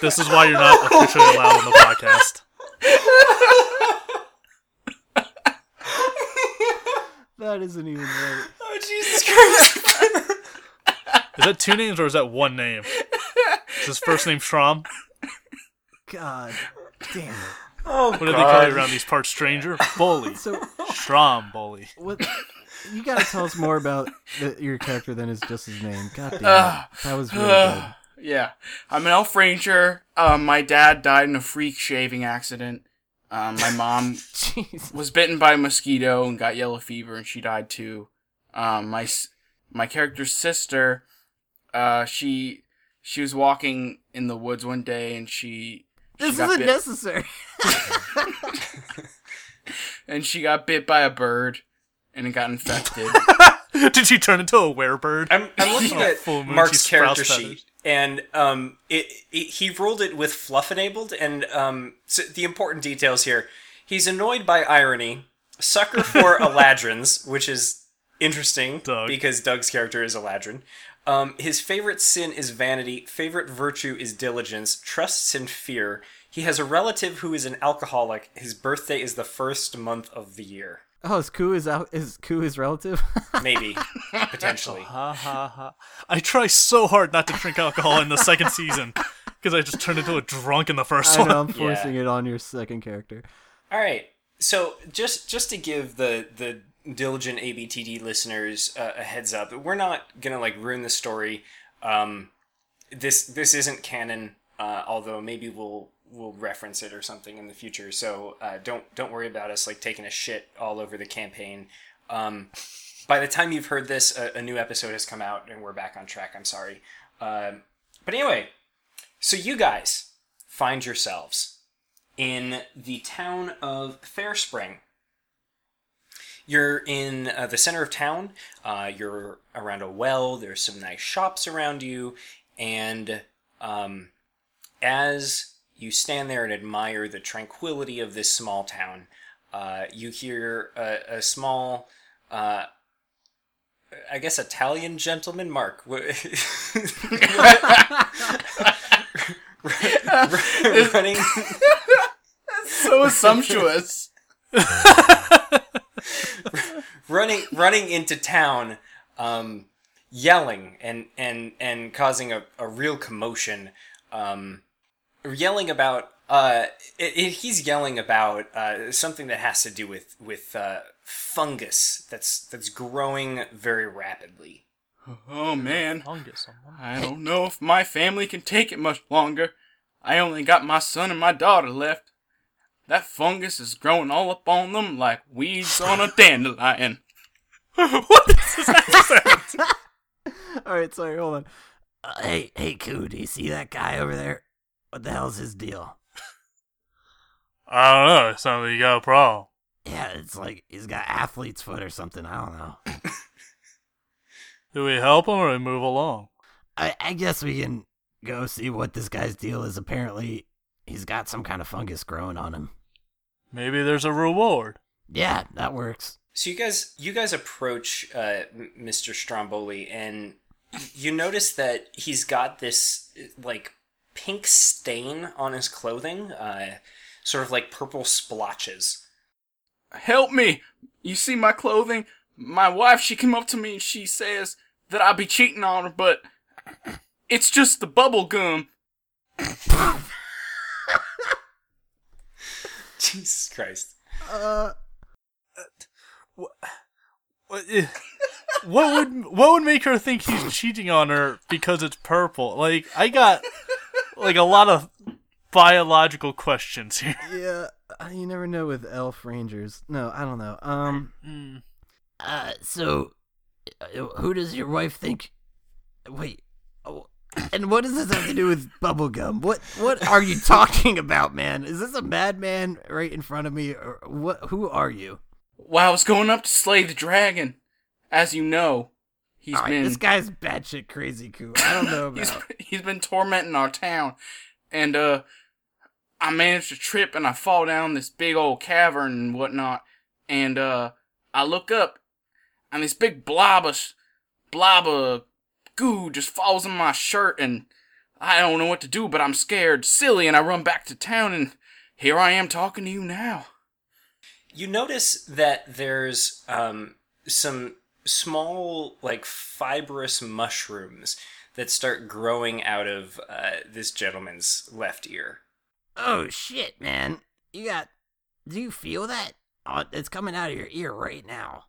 this is why you're not officially allowed on the podcast. That isn't even right. Oh, Jesus Christ. Is that two names or is that one name? Is his first name Strom? God damn it. Oh, What do they call you around these parts, stranger? Bully. So, Shram Bully. what? You gotta tell us more about the, your character than is just his name. God damn it. Ah. That was really good. Yeah, I'm an elf ranger. Um, my dad died in a freak shaving accident. Um, my mom was bitten by a mosquito and got yellow fever, and she died too. Um, my my character's sister, uh, she she was walking in the woods one day, and she she This got isn't bit- necessary. and she got bit by a bird, and it got infected. Did she turn into a werebird? I'm, I'm looking Oh, at moon, Mark's character sheet, and um, it, it he rolled it with fluff enabled, and um, so the important details here: he's annoyed by irony, sucker for eladrins, which is interesting Doug. because Doug's character is eladrin. Um, his favorite sin is vanity. Favorite virtue is diligence. Trusts in fear. He has a relative who is an alcoholic. His birthday is the first month of the year. Oh, is Ku is out? Is Ku his relative? Maybe, potentially. Ha ha ha. I try so hard not to drink alcohol in the second season because I just turned into a drunk in the first I one. know I'm forcing it on your second character. All right. So just just to give the the diligent ABTD listeners uh, a heads up, we're not gonna like ruin the story. Um, this this isn't canon, uh, although maybe we'll we'll reference it or something in the future. So uh, don't don't worry about us like taking a shit all over the campaign. Um, by the time you've heard this, a, a new episode has come out and we're back on track. I'm sorry. Um, but anyway, so you guys find yourselves in the town of Fairspring. You're in uh, the center of town. Uh, you're around a well. There's some nice shops around you, and um, as you stand there and admire the tranquility of this small town, uh, you hear a, a small, uh, I guess, Italian gentleman, Mark. running so sumptuous. Running running into town um, yelling and and and causing a, a real commotion um, yelling about uh, it, it, he's yelling about uh, something that has to do with with uh, fungus that's that's growing very rapidly Oh man, I don't know if my family can take it much longer. I only got my son and my daughter left. That fungus is growing all up on them like weeds on a dandelion. what is this accent? All right, sorry, hold on. Uh, hey, hey, Ku, do you see that guy over there? What the hell's his deal? I don't know. It sounds like you got a problem. Yeah, it's like he's got athlete's foot or something. I don't know. Do we help him or we move along? I, I guess we can go see what this guy's deal is. Apparently, he's got some kind of fungus growing on him. Maybe there's a reward. Yeah, that works. So you guys you guys approach uh, mr stromboli and you notice that he's got this like pink stain on his clothing uh, sort of like purple splotches Help me! You see my clothing? My wife, she came up to me and she says that I be cheating on her, but it's just the bubble gum. jesus christ Uh, What, eh, what would what would make her think he's cheating on her because it's purple? Like I got like a lot of biological questions here. yeah, uh, you never know with elf rangers. No, I don't know. Um, Hmm. uh, so uh, who does your wife think? Wait, oh, and what does this have to do with bubblegum? What what are you talking about, man? Is this a madman right in front of me, or what? Who are you? Well, I was going up to slay the dragon. As you know, he's right, been this guy's batshit crazy, Ku. I don't know he's about. he's been tormenting our town, and uh, I managed to trip and I fall down this big old cavern and whatnot, and uh, I look up, and this big blob of blob of goo just falls in my shirt, and I don't know what to do, but I'm scared, silly, and I run back to town, and here I am talking to you now. You notice that there's um, some small like fibrous mushrooms that start growing out of uh, this gentleman's left ear Oh shit, man! You got? Do you feel that? Oh, it's coming out of your ear right now.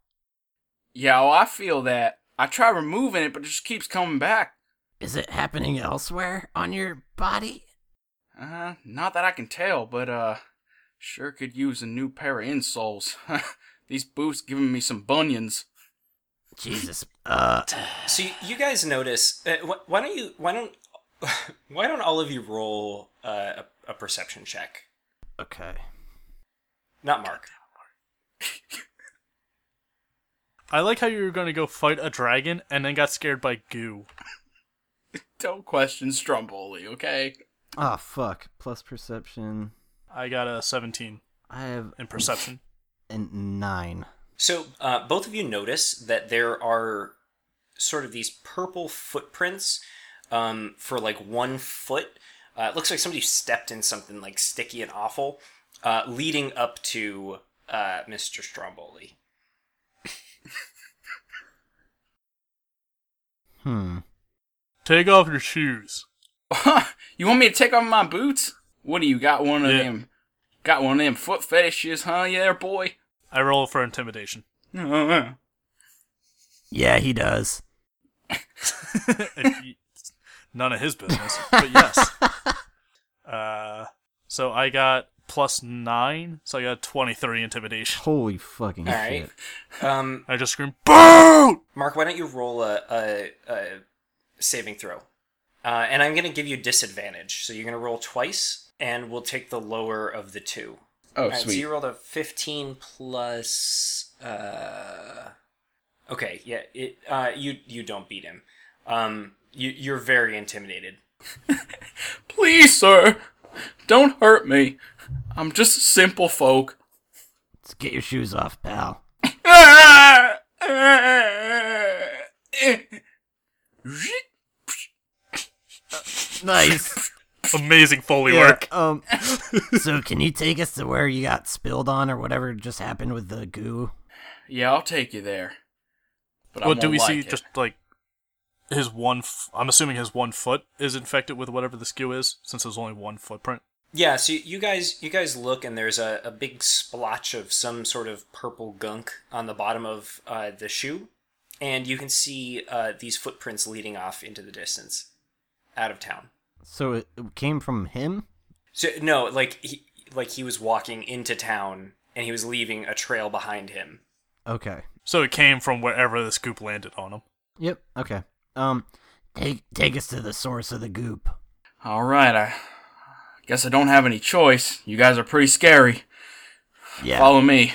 Yeah, well, I feel that. I try removing it, but it just keeps coming back. Is it happening elsewhere on your body? Uh, not that I can tell, but uh, sure could use a new pair of insoles. These boots giving me some bunions. Jesus. Uh, So you, you guys notice? Uh, wh- why don't you? Why don't? Why don't all of you roll uh, a, a perception check? okay. Not Mark. I like how you were going to go fight a dragon and then got scared by goo. Don't question Stromboli, okay? Oh fuck. Plus perception. I got a 17 I have in perception. an nine. So uh, both of you notice that there are sort of these purple footprints um, for like one foot. Uh, it looks like somebody stepped in something like sticky and awful, uh, leading up to uh, Mr. Stromboli. Hmm. Take off your shoes. you want me to take off my boots? What do you got one of Yeah. them? Got one of them foot fetishes, huh? Yeah, boy. I roll for intimidation. Yeah, he does. If None of his business, but yes. Uh, so I got plus nine, so I got 23 intimidation. Holy fucking All right. shit. Um, I just scream, BOOT! Mark, why don't you roll a, a, a saving throw? Uh, and I'm going to give you disadvantage. So you're going to roll twice, and we'll take the lower of the two. oh, All right, so sweet. you rolled a 15 plus. Uh, okay, yeah, it. Uh, you you don't beat him. Um, you you're very intimidated. Please, sir, don't hurt me. I'm just simple folk. Let's get your shoes off, pal. Nice. Amazing Foley Yeah, work. Um. so, can you take us to where you got spilled on or whatever just happened with the goo? Yeah, I'll take you there. But I Well, do we like see it. just like his one? F- I'm assuming his one foot is infected with whatever the skew is, since there's only one footprint. Yeah, so you guys you guys look and there's a, a big splotch of some sort of purple gunk on the bottom of uh, the shoe, and you can see uh, these footprints leading off into the distance, out of town. So it it came from him. So no, like he like he was walking into town and he was leaving a trail behind him. Okay. So it came from wherever the scoop landed on him. Yep. Okay. Um. Take take us to the source of the goop. All right, I guess I don't have any choice. You guys are pretty scary. Yeah. Follow me.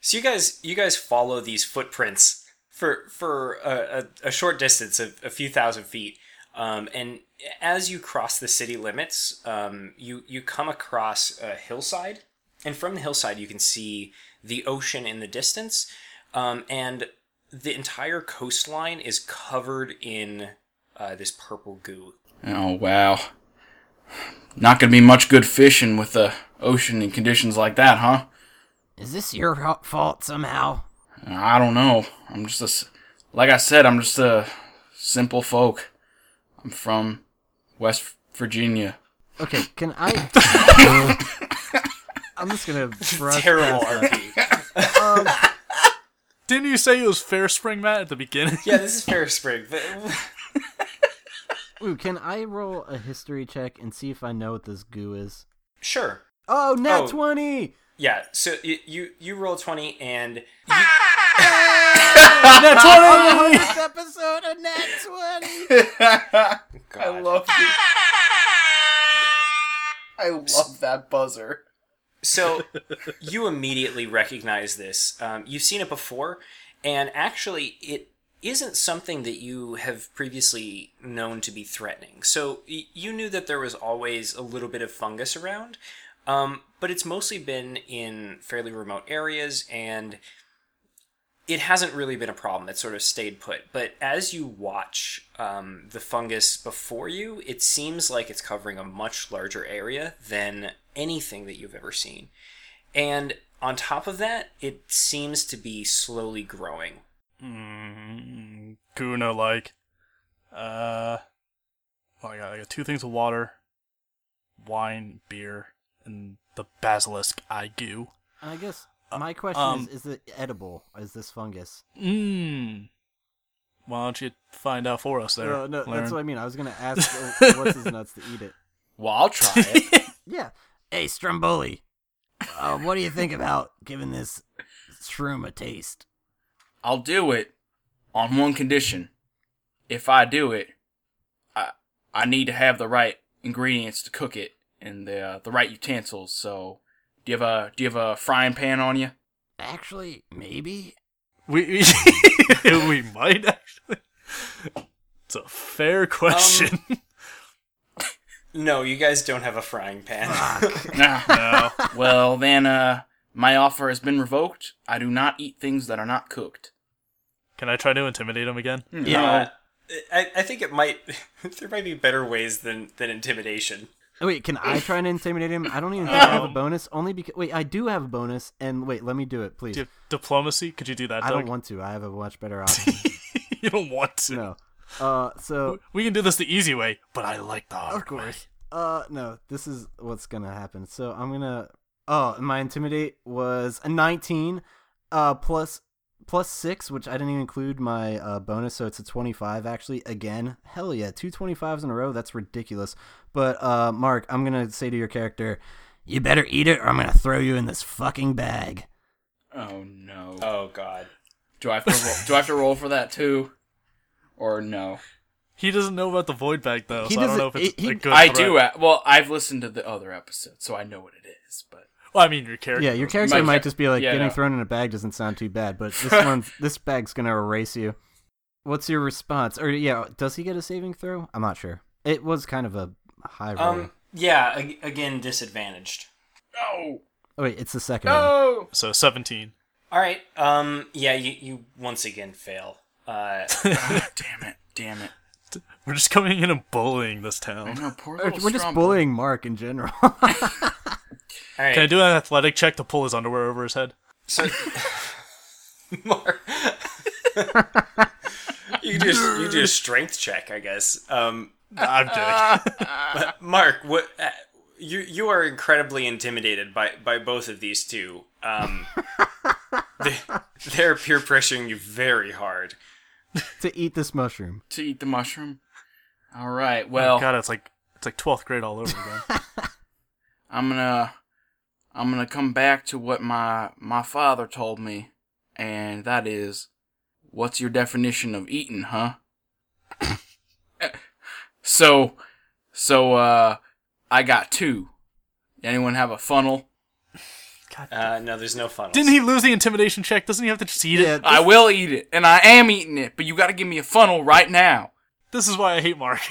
So you guys you guys follow these footprints for for a, a, a short distance of a few thousand feet, um, and as you cross the city limits, um, you you come across a hillside, and from the hillside you can see the ocean in the distance, um, and the entire coastline is covered in uh, this purple goo. Oh wow. Not gonna be much good fishing with the ocean in conditions like that, huh? Is this your fault somehow? I don't know. I'm just a, s- like I said, I'm just a simple folk. I'm from West Virginia. Okay. Can I? I'm just gonna brush Terrible past that. RP. Um, Didn't you say it was Fair Spring, Matt, at the beginning? yeah, this is Ferris Spring. but- ooh, can I roll a history check and see if I know what this goo is? Sure. Oh, nat Oh. twenty. Yeah, so you you, you roll twenty and you, First episode of nat twenty. I love it. I love that buzzer. so you immediately recognize this. Um, you've seen it before, and actually, it isn't something that you have previously known to be threatening. So y- you knew that there was always a little bit of fungus around, um, but it's mostly been in fairly remote areas and. It hasn't really been a problem. It sort of stayed put. But as you watch um, the fungus before you, it seems like it's covering a much larger area than anything that you've ever seen. And on top of that, it seems to be slowly growing. Mm, Kuna like. Uh. Well, I got, I got two things of water, wine, beer, and the basilisk I goo. I guess my question um, is: Is it edible? Is this fungus? Mmm. Why don't you find out for us there? Uh, no, that's what I mean. I was gonna ask uh, what's his nuts to eat it. Well, I'll try it. Yeah. Hey, Stromboli. Uh, what do you think about giving this shroom a taste? I'll do it on one condition. If I do it, I I need to have the right ingredients to cook it and the uh, the right utensils. So, do you have a do you have a frying pan on you? Actually, maybe. We we, we might actually. It's a fair question. No, you guys don't have a frying pan. Nah. no. well, then, uh, my offer has been revoked. I do not eat things that are not cooked. Can I try to intimidate him again? yeah, I, I think it might. there might be better ways than than intimidation. Oh, wait, can I try and intimidate him? I don't even think I have a bonus. Only because wait, I do have a bonus. And wait, let me do it, please. Do diplomacy? Could you do that, I Doug? don't want to. I have a much better option. you don't want to. no. Uh, so We can do this the easy way, but I like the hard Of course. Uh, no, this is what's gonna happen. So I'm gonna. Oh, my intimidate was a 19, uh, plus plus six, which I didn't even include my uh, bonus, so it's a 25 actually. Again, hell yeah, two 25s in a row. That's ridiculous. But uh, Mark, I'm gonna say to your character, you better eat it, or I'm gonna throw you in this fucking bag. Oh no. Oh God. Do I have to roll, do I have to roll for that too, or no? He doesn't know about the void bag though, He so I don't know if it's he- a good. I threat. do. Well, I've listened to the other episodes, so I know what it is. But Well, I mean, your character. Yeah, your character My might just be like yeah, getting no. thrown in a bag doesn't sound too bad, but this one, this bag's gonna erase you. What's your response? Or yeah, does he get a saving throw? I'm not sure. It was kind of a high roll. Um. Yeah. ag- Again, disadvantaged. no, oh wait, it's the second one. So 17. All right. Um. Yeah. You you once again fail. Uh. Damn it! Damn it! We're just coming in and bullying this town. know, poor We're just bullying Mark in general. All right. Can I do an athletic check to pull his underwear over his head? So, Mark, you just you do a strength check, I guess. Um, I'm kidding. but Mark, what uh, you you are incredibly intimidated by by both of these two. Um, they, they're peer pressuring you very hard. to eat this mushroom. to eat the mushroom. All right. Well, oh, God, it's like it's like 12th grade all over again. I'm gonna I'm gonna come back to what my my father told me, and that is, what's your definition of eating, huh? so, so uh, I got two. Anyone have a funnel? Uh, no, there's no funnels. Didn't he lose the intimidation check? Doesn't he have to just eat Yeah, it? I will eat it, and I am eating it, but you got to give me a funnel right now. This is why I hate Mark.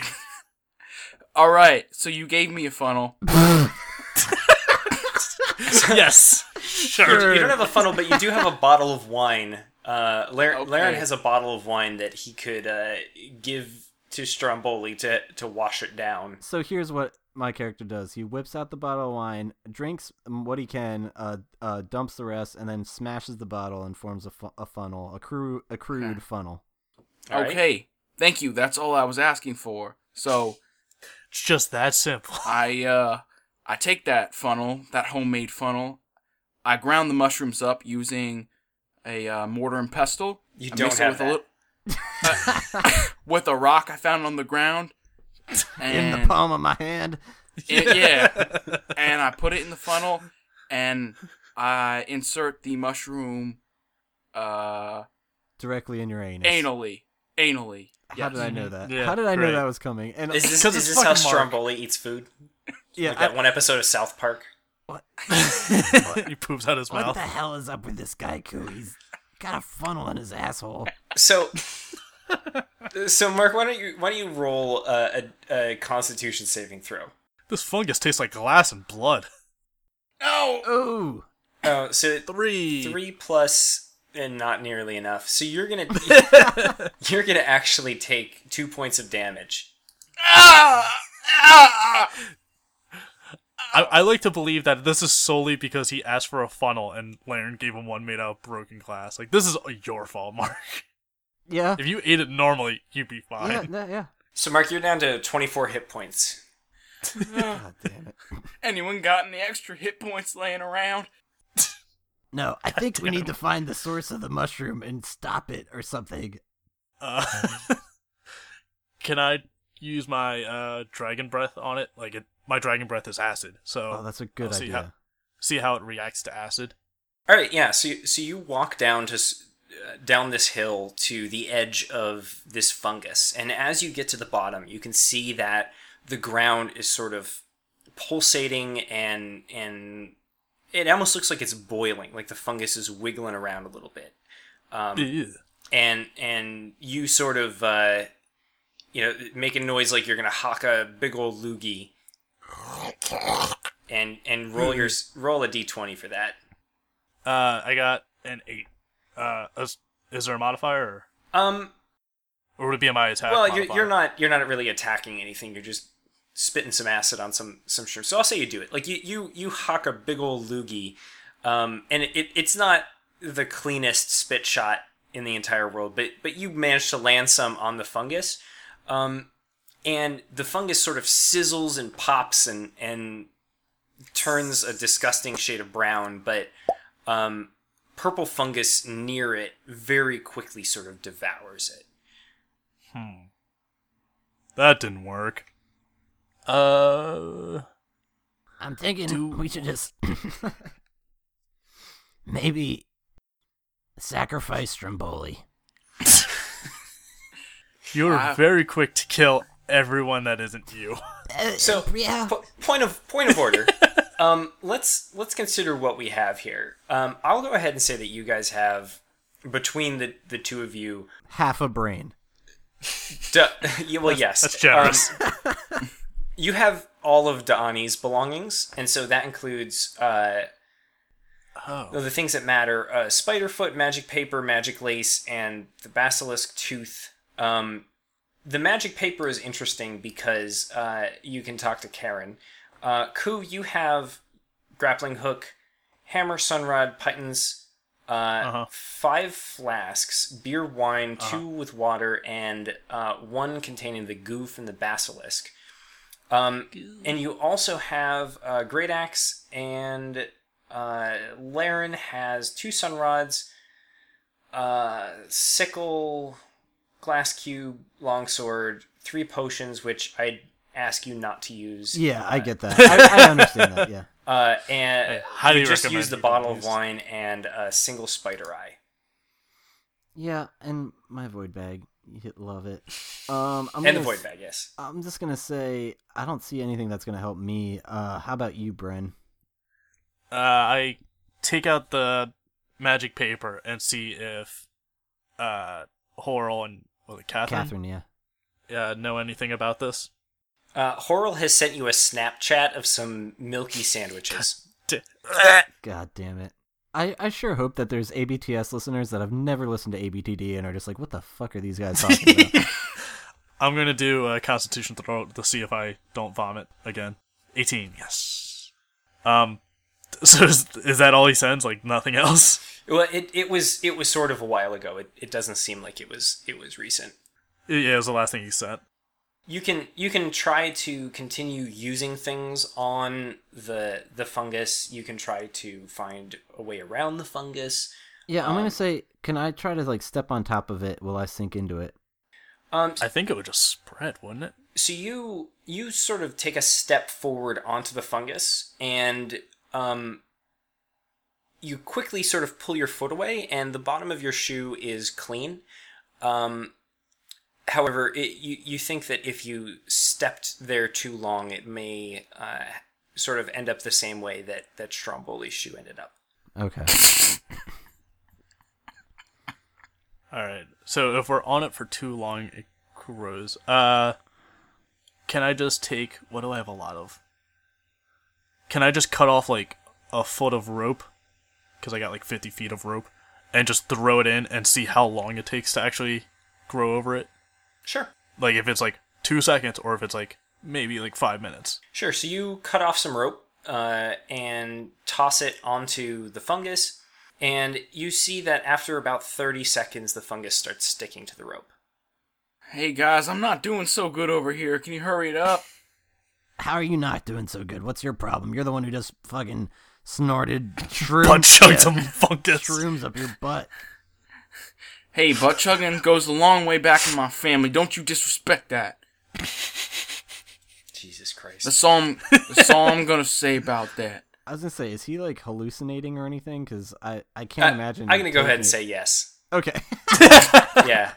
All right. So you gave me a funnel. yes. Sure. You don't have a funnel, but you do have a bottle of wine. Uh, Lar- Okay. Laren has a bottle of wine that he could uh, give to Stromboli to to wash it down. So here's what my character does. He whips out the bottle of wine, drinks what he can, uh, uh, dumps the rest, and then smashes the bottle and forms a, fu- a funnel, a, cru- a crude Okay. funnel. All right? Okay. Thank you. That's all I was asking for. So It's just that simple. I uh I take that funnel, that homemade funnel, I ground the mushrooms up using a uh, mortar and pestle. You I don't mix it have with a little with a rock I found on the ground. In the palm of my hand. it- yeah. And I put it in the funnel and I insert the mushroom uh Directly in your anus. anally. Anally. How Yes. did I know that? Yeah, How did I know that was coming? And Is this, 'Cause is it's this how fucking Mark. Stromboli eats food? yeah, Like that one episode of South Park? What? He poops out his what mouth. What the hell is up with this guy, Ku? He's got a funnel in his asshole. So, so Mark, why don't you why don't you roll uh, a, a Constitution saving throw? This fungus tastes like glass and blood. No. Ooh. Oh, so Three. three plus and not nearly enough. So you're gonna you're gonna actually take two points of damage. Ah! Ah! I, I like to believe that this is solely because he asked for a funnel and Laren gave him one made out of broken glass. Like this is your fault, Mark. Yeah. If you ate it normally, you'd be fine. Yeah, no, yeah. So Mark, you're down to 24 hit points. God damn it. Anyone got any extra hit points laying around? No, I think we need to find the source of the mushroom and stop it or something. Uh, can I use my uh, dragon breath on it? Like it, my dragon breath is acid, so Oh, that's a good I'll see idea. how- see how it reacts to acid. All right, yeah. So you, so you walk down to s- down this hill to the edge of this fungus, and as you get to the bottom, you can see that the ground is sort of pulsating and and it almost looks like it's boiling, like the fungus is wiggling around a little bit. Um, and and you sort of uh, you know make a noise like you're gonna hawk a big old loogie, and and roll your roll a d20 for that. Uh, I got an eight. Uh, is, is there a modifier, or, Um, or would it be my attack? well, you're, you're not you're not really attacking anything. You're just spitting some acid on some some shrimp. So I'll say you do it. Like you you you hawk a big old loogie, um, and it, it's not the cleanest spit shot in the entire world, but but you manage to land some on the fungus, um, and the fungus sort of sizzles and pops and and turns a disgusting shade of brown, but um, purple fungus near it very quickly sort of devours it. Hmm. That didn't work. Uh, I'm thinking Do- we should just maybe sacrifice Stromboli. you're Wow. very quick to kill everyone that isn't you. Uh, So, yeah, Po- point of point of order. um, let's let's consider what we have here. Um, I'll go ahead and say that you guys have between the the two of you. half a brain. Du- yeah, well, yes, That's generous. Um, you have all of Daani's belongings, and so that includes uh, oh. the things that matter: uh, spider foot, magic paper, magic lace, and the basilisk tooth. Um, the magic paper is interesting because uh, you can talk to Karen. Uh, Ku, you have grappling hook, hammer, sunrod, pitons, uh, Uh-huh. five flasks, beer, wine, two with water, and uh, one containing the goo from the basilisk. Um, and you also have a great axe, and uh, Laren has two sunrods, uh, sickle, glass cube, longsword, three potions, which I'd ask you not to use. Yeah, I get that. I, I understand that. Yeah. Uh, and highly you just use the you don't bottle of wine and a single spider eye. Yeah, and my void bag. You love it. Um, I'm And the gonna void s- bag, yes. I'm just gonna say I don't see anything that's gonna help me. Uh, how about you, Bren? Uh, I take out the magic paper and see if uh Horrell and was it Catherine, Catherine, yeah. Uh, know anything about this. Uh, Horrell has sent you a Snapchat of some milky sandwiches. God damn it. I, I sure hope that there's ABTS listeners that have never listened to ABTD and are just like, what the fuck are these guys talking about? I'm gonna do a Constitution throw to see if I don't vomit again. 18, yes. Um, so is, is that all he sends? Like nothing else? well, it, it was it was sort of a while ago. It, it doesn't seem like it was it was recent. Yeah, it was the last thing he sent. You can you can try to continue using things on the the fungus. You can try to find a way around the fungus. yeah, I'm Um, gonna say, can I try to like step on top of it while I sink into it? Um, I think it would just spread, wouldn't it? so you you sort of take a step forward onto the fungus and um you quickly sort of pull your foot away and the bottom of your shoe is clean um however it, you you think that if you stepped there too long it may uh, sort of end up the same way that that Stromboli's shoe ended up Okay. All right. So if we're on it for too long, it grows. Uh, can I just take? What do I have a lot of? Can I just cut off like a foot of rope? Because I got like 50 feet of rope, and just throw it in and see how long it takes to actually grow over it. Sure Like if it's like two seconds, or if it's like maybe like five minutes. Sure. So you cut off some rope uh, and toss it onto the fungus, and you see that after about 30 seconds, the fungus starts sticking to the rope. Hey guys, I'm not doing so good over here. Can you hurry it up? How are you not doing so good? What's your problem? You're the one who just fucking snorted shrooms, Punch chugged yeah, some fungus. shrooms up your butt. Hey, butt chugging goes a long way back in my family. Don't you disrespect that. Jesus Christ. That's all I'm, that's all I'm gonna say about that. I was gonna say, is he like hallucinating or anything? Because I I can't Uh, imagine. I'm gonna go ahead and say yes. okay. Yeah.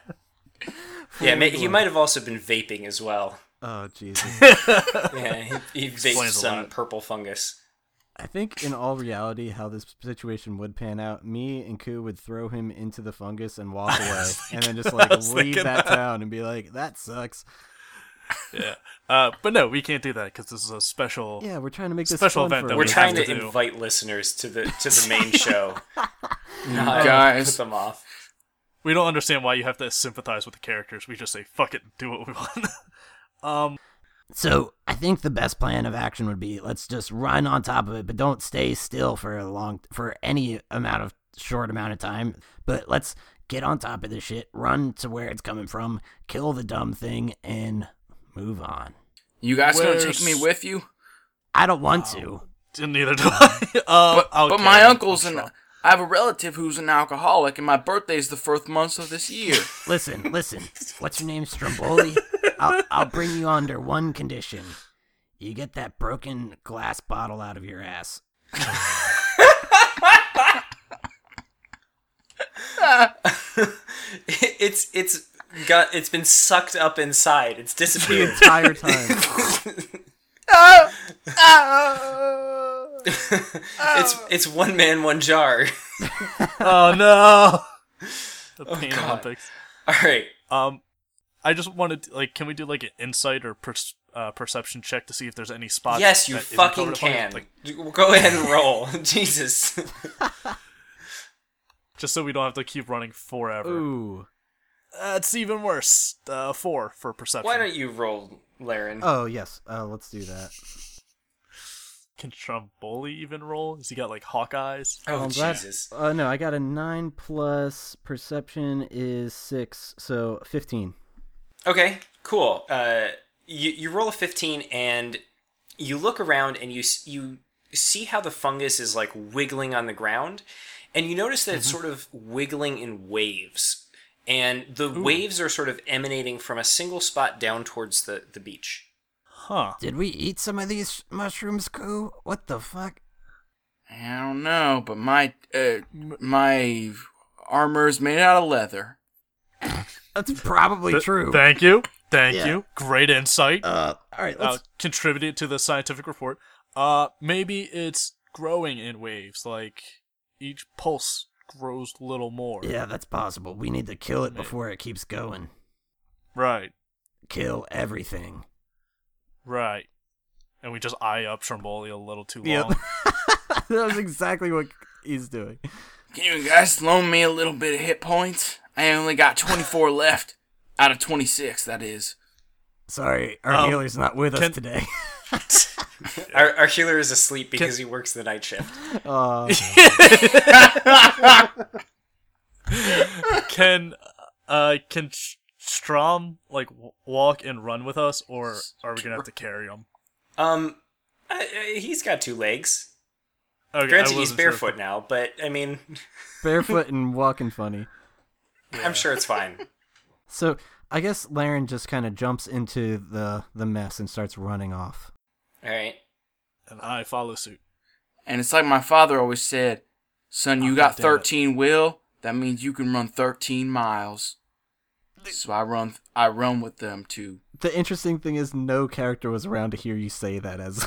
yeah, ma- he might have also been vaping as well. oh Jesus. Yeah, he, he vaped some purple fungus. I think in all reality, how this situation would pan out, me and Ku would throw him into the fungus and walk away, and then just like leave that that. town and be like, "That sucks." Yeah. Uh, but no, we can't do that because this is a special. Yeah, we're trying to make this Special fun event for that We're we trying to to invite listeners to the to the main show. not Guys. put them off. We don't understand why you have to sympathize with the characters. We just say, fuck it, do what we want. um, So I think the best plan of action would be let's just run on top of it, but don't stay still for a long for any amount of short amount of time. But let's get on top of this shit, run to where it's coming from, kill the dumb thing, and move on. You guys gonna take me with you? I don't want to. neither do I. uh, But, I'll but my uncle's I'm an. Strong. I have a relative who's an alcoholic, and my birthday is the first month of this year. Listen, listen. What's your name, Stromboli? I'll, I'll bring you under one condition. You get that broken glass bottle out of your ass. it's it's got it's been sucked up inside. It's disappeared The disappeared. entire time. it's it's one man, one jar. Oh no! the pain God. Olympics. All right. Um, I just wanted to, like, can we do like an insight or per- uh, perception check to see if there's any spots? Yes, you that isn't fucking can. Like, Go ahead and roll. Jesus. just so we don't have to keep running forever. Ooh. That's even worse. Uh, four for perception. Why don't you roll, Laren? Oh yes. Uh, let's do that. Can Stromboli even roll? Has he got like hawk eyes? oh Um, that- Jesus. Uh, no, I got a nine plus perception is six, so fifteen. Okay, cool. Uh, you you roll a fifteen and you look around and you you see how the fungus is like wiggling on the ground, and you notice that it's sort of wiggling in waves, and the waves are sort of emanating from a single spot down towards the the beach. Huh. Did we eat some of these mushrooms, Ku? What the fuck? I don't know, but my uh, my armor's made out of leather. That's probably Th- true. Thank you. Thank Yeah. you. Great insight. uh, all right, uh, let's. contributed to the scientific report. Uh, maybe it's growing in waves. Like each pulse grows a little more. yeah, that's possible. We need to kill it before it keeps going. Right. Kill everything. Right. And we just eye up Stromboli a little too Yep. long. that was exactly what he's doing. Can you guys loan me a little bit of hit points? I only got 24 left. Out of 26, that is. Sorry, our Um, healer's not with can- us today. Our, our healer is asleep because he works the night shift. uh, can uh can Strom like w- walk and run with us, or are we gonna have to carry him? Um, uh, he's got two legs. Okay, I Granted, he's wasn't sure if- barefoot now, but I mean, barefoot and walking funny. I'm sure it's fine. So I guess Laren just kind of jumps into the the mess and starts running off. All right. and I follow suit. And it's like my father always said, son, you Oh, got goddammit. 13 will, that means you can run 13 miles. So I run I run with them too. The interesting thing is, no character was around to hear you say that as.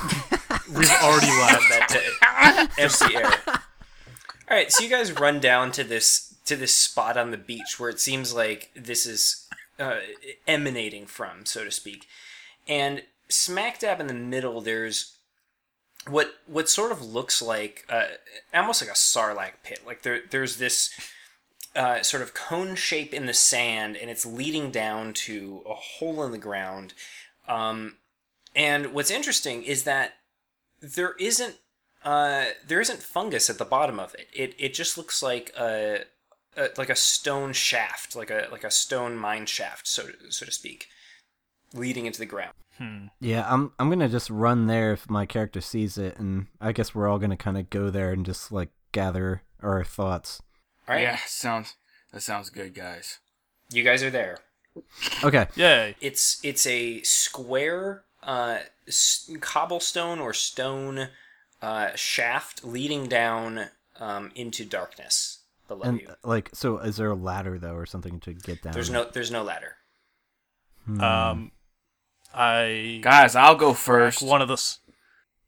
We've already left. that to empty air. All right, so you guys run down to this to this spot on the beach where it seems like this is uh, emanating from, so to speak, and smack dab in the middle, there's what what sort of looks like uh, almost like a sarlacc pit. Like there there's this uh, sort of cone shape in the sand, and it's leading down to a hole in the ground. Um, and what's interesting is that there isn't uh, there isn't fungus at the bottom of it. It it just looks like a, a like a stone shaft, like a like a stone mine shaft, so so to speak, leading into the ground. Yeah, I'm I'm gonna just run there if my character sees it, and I guess we're all gonna kind of go there and just like gather our thoughts. All right. Yeah, sounds That sounds good, guys. You guys are there. Okay. Yay. It's it's a square uh, s- cobblestone or stone uh, shaft leading down um, into darkness below And you. like, so is there a ladder though, or something to get down? There's no there's no ladder. Hmm. Um, I Guys, I'll go first. one of the. s-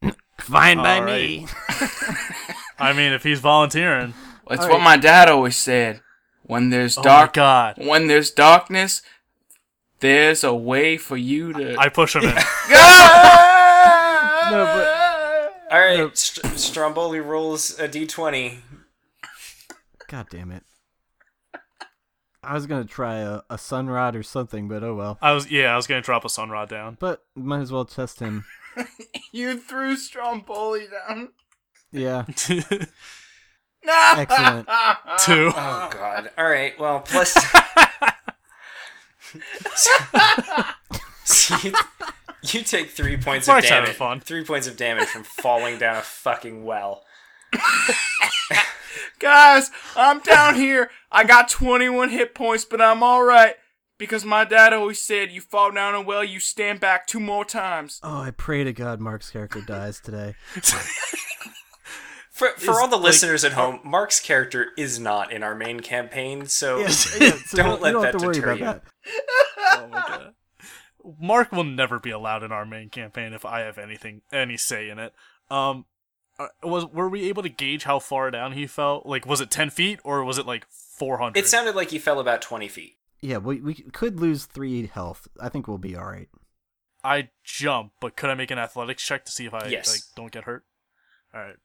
fine by All me. I mean, if he's volunteering, It's All what right. my dad always said. When there's oh dark, my god, when there's darkness, there's a way for you to. I push him in. Ah! No, but- All right, St- Stromboli rolls a d20. God damn it. I was gonna try a, a sun rod or something, but oh well. I was yeah, I was gonna drop a sun rod down. But might as well test him. you threw Stromboli down. Yeah. Two. Excellent. Oh God! All right, well, plus. so you, you take three points Mark's of damage. fun. Three points of damage from falling down a fucking well. Guys, I'm down here. I got 21 hit points, but I'm alright. Because my dad always said, you fall down a well, you stand back two more times. Oh, I pray to God Mark's character dies today. For, for all the like- listeners at home, Mark's character is not in our main campaign, so Yeah, so Don't let don't that worry deter you. that. oh my god. Mark will never be allowed in our main campaign if I have anything any say in it. Um was were we able to gauge how far down he fell? Like was it 10 feet or was it like 400? it sounded like he fell about 20 feet. Yeah, we we could lose three health. I think we'll be all right. I jump, but could I make an athletics check to see if I Yes. like don't get hurt? All right.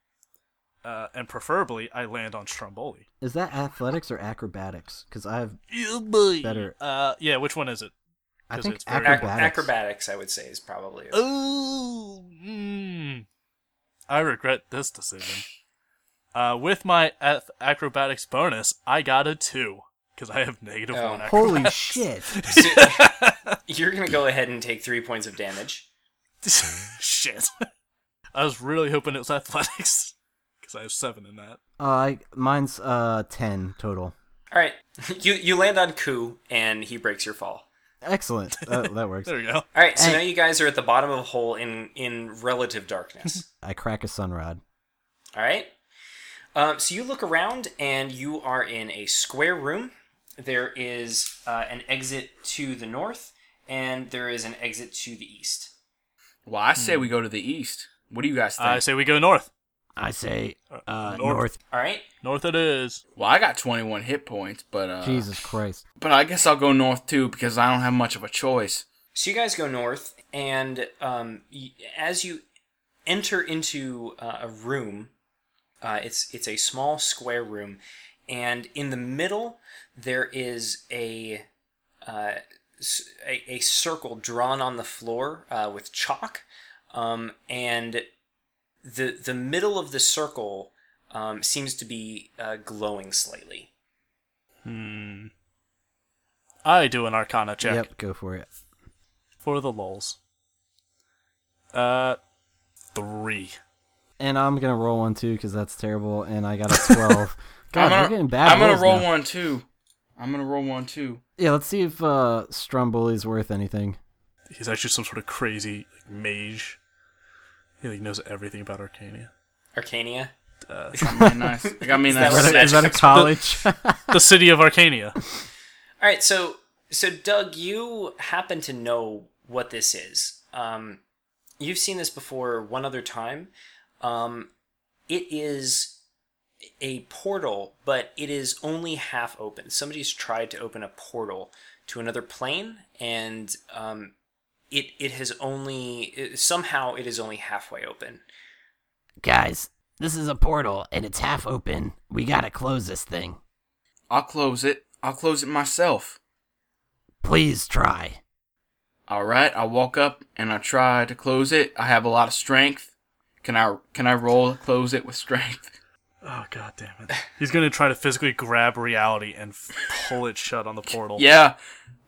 Uh, and preferably I land on Stromboli. Is that athletics or acrobatics? Because I have Better. Uh yeah, which one is it? I think it's very- Ac- acrobatics. acrobatics, I would say, is probably. Oh, mm. I regret this decision. Uh, with my ath- acrobatics bonus, I got a two because I have negative Oh. one. Holy acrobatics. shit! So, you're gonna go ahead and take three points of damage. Shit! I was really hoping it was athletics because I have seven in that. Uh, I, mine's uh ten total. All right, you you land on Ku, and he breaks your fall. Excellent. That, that works. There we go. All right, so Hey. now you guys are at the bottom of a hole in in relative darkness. I crack a sun rod. All right. Um, so you look around, and you are in a square room. There is uh, an exit to the north, and there is an exit to the east. Well, I say we go to the east. What do you guys think? I say we go north. I say uh, north. north. All right. North it is. well, I got 21 hit points, but uh, Jesus Christ. but I guess I'll go north too because I don't have much of a choice. So you guys go north, and um, y- as you enter into uh, a room, uh, it's it's a small square room, and in the middle there is a uh, s- a, a circle drawn on the floor uh, with chalk, um, and the the middle of the circle um, seems to be uh, glowing slightly. Hmm. I do an Arcana check Yep, go for it. for the lulls. Uh, three. And I'm gonna roll one too because that's terrible. And I got a twelve. God, I'm we're gonna, getting bad. I'm gonna roll now. one too. I'm gonna roll one too. Yeah, let's see if uh, Stromboli's worth anything. He's actually some sort of crazy like, mage. He like knows everything about Arcania. Arcania. Uh, Got me nice. I got me a Is that nice. what Is that, is that a That's- college? the city of Arcania. All right, so so Doug, you happen to know what this is. Um, you've seen this before one other time. Um, it is a portal, but it is only half open. Somebody's tried to open a portal to another plane, and um, it it has only it, somehow it is only halfway open. Guys, this is a portal and it's half open. We gotta close this thing. I'll close it. I'll close it myself. Please try. All right. I walk up and I try to close it. I have a lot of strength. Can I can I roll close it with strength? Oh god damn it! He's gonna try to physically grab reality and pull it shut on the portal. Yeah,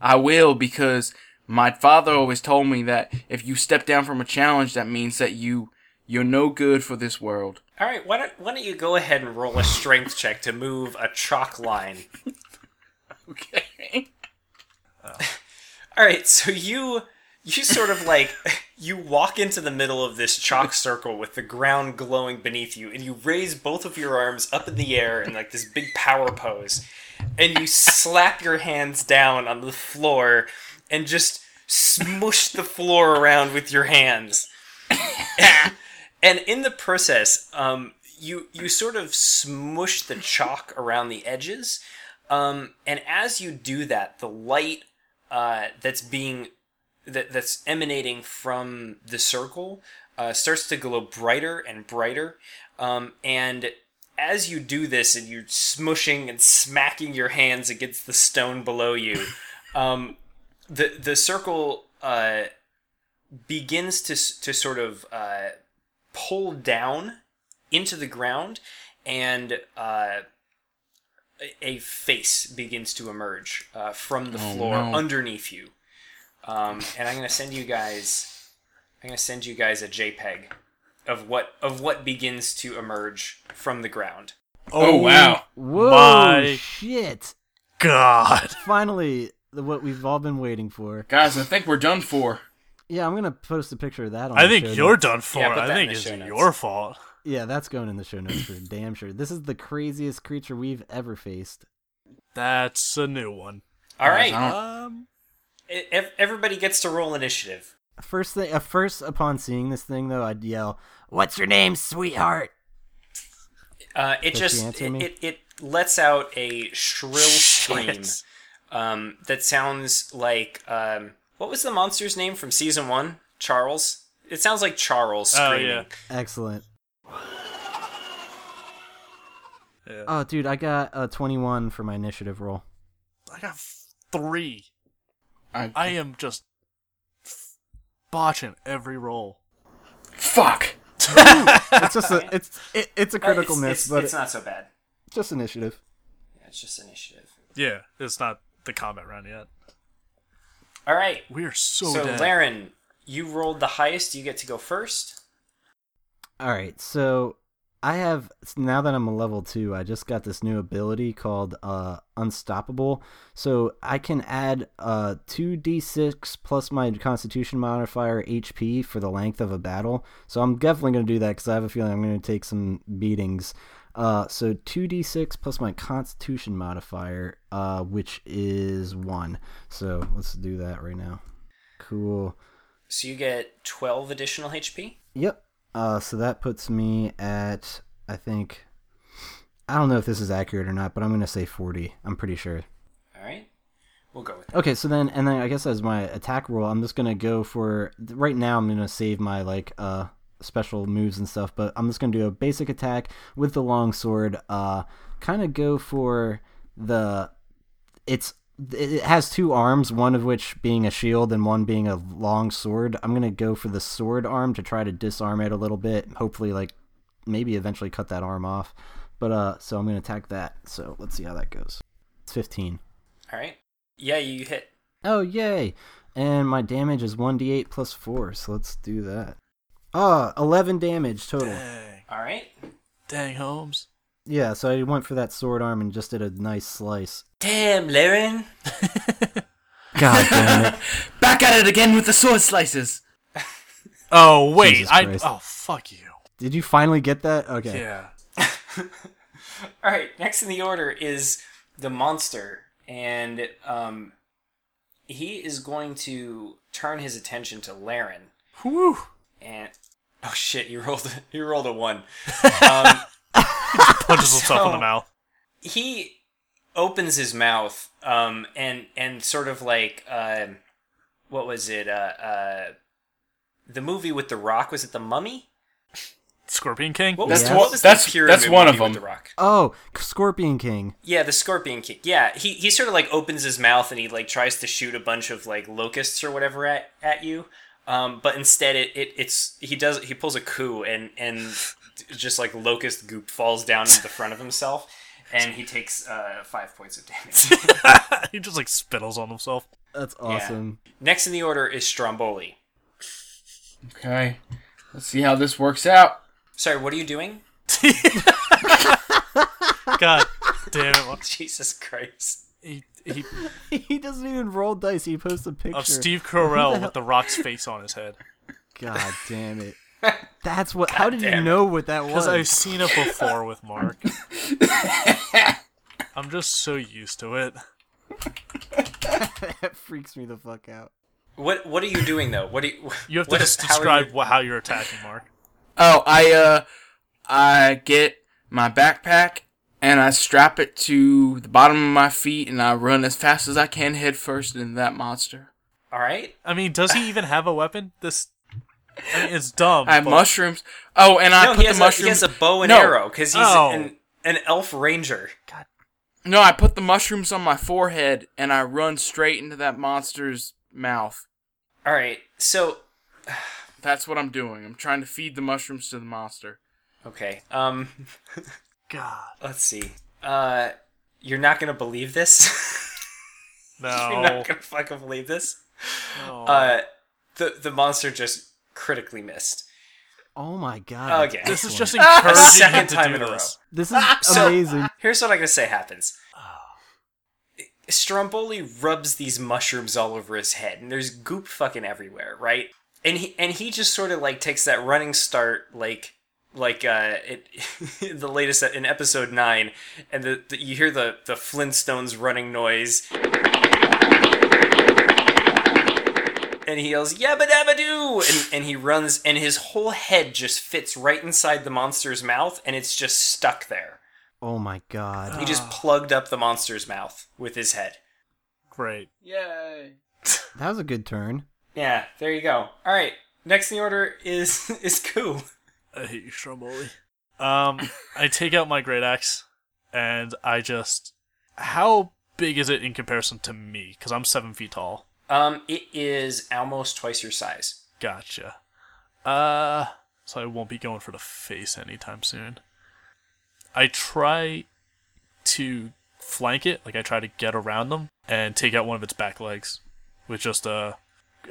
I will because my father always told me that if you step down from a challenge, that means that you you're no good for this world. All right, why don't why don't you go ahead and roll a strength check to move a chalk line? okay. Oh. All right, so you you sort of like you walk into the middle of this chalk circle with the ground glowing beneath you and you raise both of your arms up in the air in like this big power pose and you slap your hands down on the floor and just smush the floor around with your hands and in the process um, you you sort of smush the chalk around the edges um, and as you do that the light uh, that's being that, that's emanating from the circle uh, starts to glow brighter and brighter. Um, and as you do this and you're smushing and smacking your hands against the stone below you, um, the the circle uh, begins to to sort of uh, pull down into the ground, and uh, a, a face begins to emerge uh, from the floor no. underneath you. Um, and I'm gonna send you guys. I'm gonna send you guys a JPEG of what of what begins to emerge from the ground. Oh, wow. Whoa, My- shit! God. Finally, the- what we've all been waiting for. Guys, I think we're done for. Yeah, I'm gonna post a picture of that on. I the think show you're notes. done for. Yeah, put I that in think the it's show notes. your fault. Yeah, that's going in the show notes for damn sure. This is the craziest creature we've ever faced. That's a new one. All right, Um, E- ev- everybody gets to roll initiative. First thing, uh, first upon seeing this thing though, I'd yell, What's your name, sweetheart? Uh, it Does she just answer it, me? it, it lets out a shrill scream shit. Um, that sounds like um, what was the monster's name from season one? Charles. It sounds like Charles Oh, yeah. "Excellent." Yeah. Oh, dude, I got a 21 for my initiative roll. I got three. I, I am just botching every roll. fuck. It's just a, it's it, it's a Uh, critical it's, miss, it's, but it's not so bad. it's just initiative. Yeah, it's just initiative. Yeah, it's not the combat round yet. All right. We are so, So, dead. Laren, you rolled the highest. You get to go first. All right, so I have now that I'm a level two, I just got this new ability called uh, Unstoppable. So I can add uh two d6 plus my Constitution modifier HP for the length of a battle. So I'm definitely gonna do that because I have a feeling I'm gonna take some beatings. Uh, so two d6 plus my Constitution modifier, uh, which is one. So let's do that right now. Cool. So you get 12 additional HP. Yep. Uh, so that puts me at I think I don't know if this is accurate or not, but I'm gonna say 40. I'm pretty sure. All right. We'll go with that. Okay, so then and then I guess as my attack roll, I'm just gonna go for right now. I'm gonna save my like uh special moves and stuff, but I'm just gonna do a basic attack with the long sword. Uh, kind of go for the it's it has two arms, one of which being a shield and one being a long sword. I'm gonna go for the sword arm to try to disarm it a little bit. Hopefully, like maybe eventually cut that arm off. But uh, so I'm gonna attack that. So let's see how that goes. It's 15. All right. Yeah, you hit. Oh, yay! And my damage is 1d8 plus 4, so let's do that. Ah, 11 damage total. Dang. All right. Dang, Holmes. Yeah, so I went for that sword arm and just did a nice slice. Damn, Laren. God damn it. Back at it again with the sword slices. Oh wait, I oh fuck you. Did you finally get that? Okay. Yeah. All right. Next in the order is the monster, and um, he is going to turn his attention to Laren. Whew. And oh shit, you rolled a, you rolled a one. Um, Punches himself in the mouth. he opens his mouth um and and sort of like uh, what was it uh uh the movie with the rock was it the mummy Scorpion King. what was, That's what was that's- the that's one of them. the rock Oh, Scorpion King. yeah the scorpion king yeah he he sort of like opens his mouth and he like tries to shoot a bunch of like locusts or whatever at at you um but instead it, it it's he does he pulls a coup and and just like locust goop falls down into the front of himself and he takes uh five points of damage he just like spittles on himself. That's awesome. Next in the order is Stromboli. Okay. Let's see how this works out. Sorry, what are you doing? God damn it. Jesus Christ. He, he, he doesn't even roll dice. He posts a picture of Steve Who the Carell with the Rock's face on his head. God damn it. That's what. how did you know what that was? Because I've seen it before with Mark. I'm just so used to it. that freaks me the fuck out. What What are you doing though? What do you? You have to what- just how are describe you- how you're attacking Mark. Oh, I uh, I get my backpack and I strap it to the bottom of my feet and I run as fast as I can head first into that monster. All right. I mean, does he even have a weapon? This, I mean, it's dumb. I have but- mushrooms. Oh, and I no, put he has, the a, mushrooms. he has a bow and No. arrow because he's Oh. an an elf ranger. God. No, I put the mushrooms on my forehead and I run straight into that monster's mouth. All right. So That's what I'm doing. I'm trying to feed the mushrooms to the monster. okay. Um. God, Let's see. Uh, you're not gonna believe this. No. you're not gonna fucking believe this. no. Uh, the the monster just critically missed. Oh my god. Okay. this is just encouraging second to time do in a row. this. This is So- amazing. Here's what I'm gonna say happens. Stromboli rubs these mushrooms all over his head, and there's goop fucking everywhere, right? And he and he just sort of like takes that running start, like like uh, it the latest in episode nine, and the, the you hear the the Flintstones running noise. And he yells, Yabba dabba doo! And, and he runs, and his whole head just fits right inside the monster's mouth, and it's just stuck there. Oh my god. He just plugged up the monster's mouth with his head. Great. Yay. That was a good turn. Yeah, there you go. All right, next in the order is is Ku. I hate you, Stromboli. Um, I take out my great axe, and I just. How big is it in comparison to me? Because I'm seven feet tall. Um, it is almost twice your size. Gotcha. Uh, so I won't be going for the face anytime soon. I try to flank it, like I try to get around them and take out one of its back legs with just a.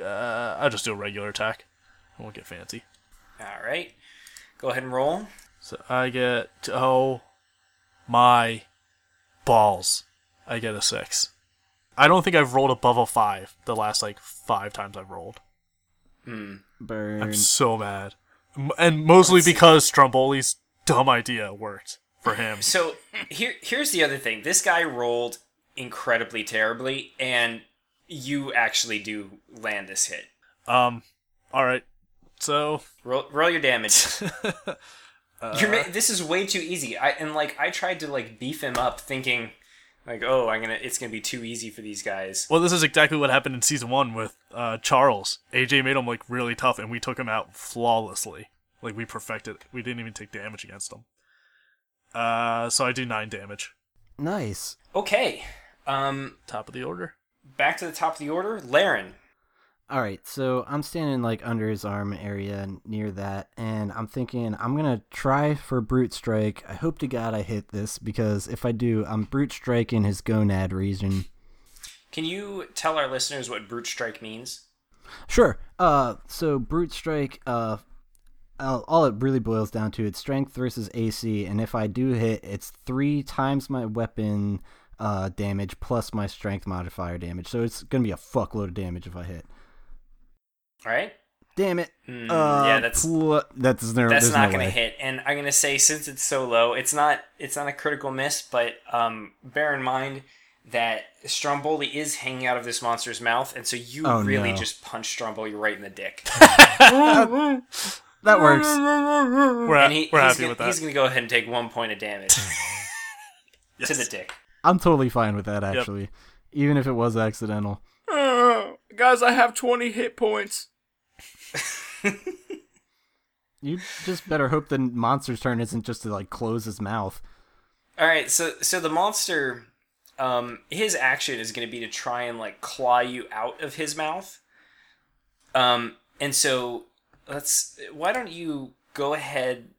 Uh, I'll just do a regular attack. I won't get fancy. All right, go ahead and roll. So I get oh my balls. I get a six. I don't think I've rolled above a five the last like five times I've rolled. Burn. I'm so mad, and mostly because Stromboli's dumb idea worked for him. So here, here's the other thing. This guy rolled incredibly terribly, and you actually do land this hit. Um, all right. So Roll, roll your damage. You're ma- this is way too easy. I and like I tried to like beef him up, thinking like, oh, I'm gonna, it's gonna be too easy for these guys. well, this is exactly what happened in season one with uh, Charles. AJ made him like really tough, and we took him out flawlessly. Like we perfected. We didn't even take damage against him. Uh, so I do nine damage. Nice. Okay, um, Top of the order. back to the top of the order, Laren. All right, so I'm standing like under his arm area near that, and I'm thinking I'm gonna try for brute strike. I hope to God I hit this because if I do, I'm brute striking his gonad region. Can you tell our listeners what brute strike means? Sure. Uh, so brute strike. Uh, all all it really boils down to it's strength versus AC, and if I do hit, it's three times my weapon uh damage plus my strength modifier damage. So it's gonna be a fuckload of damage if I hit. All right, Damn it. Hmm, uh, yeah, that's pl- that's no, that's not no gonna hit. And I'm gonna say since it's so low, it's not it's not a critical miss. But um, bear in mind that Stromboli is hanging out of this monster's mouth, and so you Oh, really no. just punch Stromboli right in the dick. That works. We're, and he, we're happy gonna, with that. he's gonna go ahead and take one point of damage to the dick. I'm totally fine with that actually, even if it was accidental. Guys, I have 20 hit points. You just better hope the monster's turn isn't just to like close his mouth. All right, so so the monster, um, his action is going to be to try and like claw you out of his mouth. Um, and so let's. Why don't you go ahead?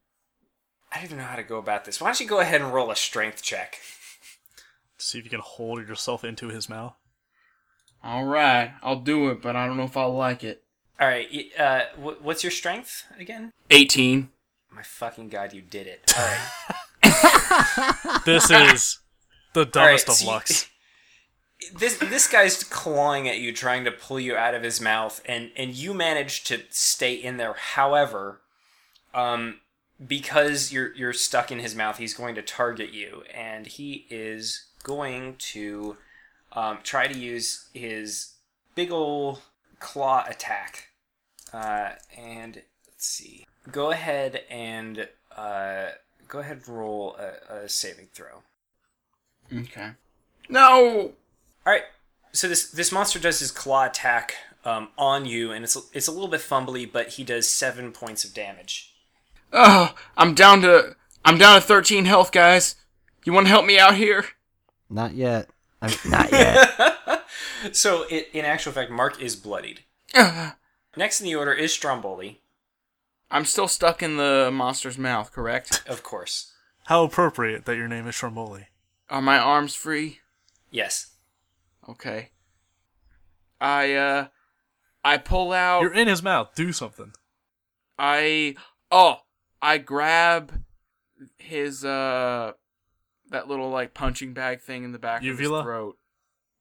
I don't even know how to go about this. Why don't you go ahead and roll a strength check? See if you can hold yourself into his mouth. Alright, I'll do it, but I don't know if I'll like it. All right, uh, what's your strength again? 18. My fucking god, you did it! All right, This is the All right, dumbest so of you- lucks. this this guy's clawing at you, trying to pull you out of his mouth, and and you manage to stay in there. However, um, because you're you're stuck in his mouth, he's going to target you, and he is going to um, try to use his big ol' claw attack. Uh, and let's see. Go ahead and uh, go ahead and roll a, a saving throw. Okay. No. All right. So this this monster does his claw attack um, on you, and it's it's a little bit fumbly, but he does seven points of damage. Oh, I'm down to I'm down to 13 health, guys. You want to help me out here? Not yet. I'm, Not yet. So it, in actual fact, Mark is bloodied. Next in the order is Stromboli, I'm still stuck in the monster's mouth, correct? of course. How appropriate that your name is Stromboli. Are my arms free? Yes. Okay. I uh I pull out You're in his mouth. Do something. I oh, I grab his uh that little like punching bag thing in the back of Uvula? his throat.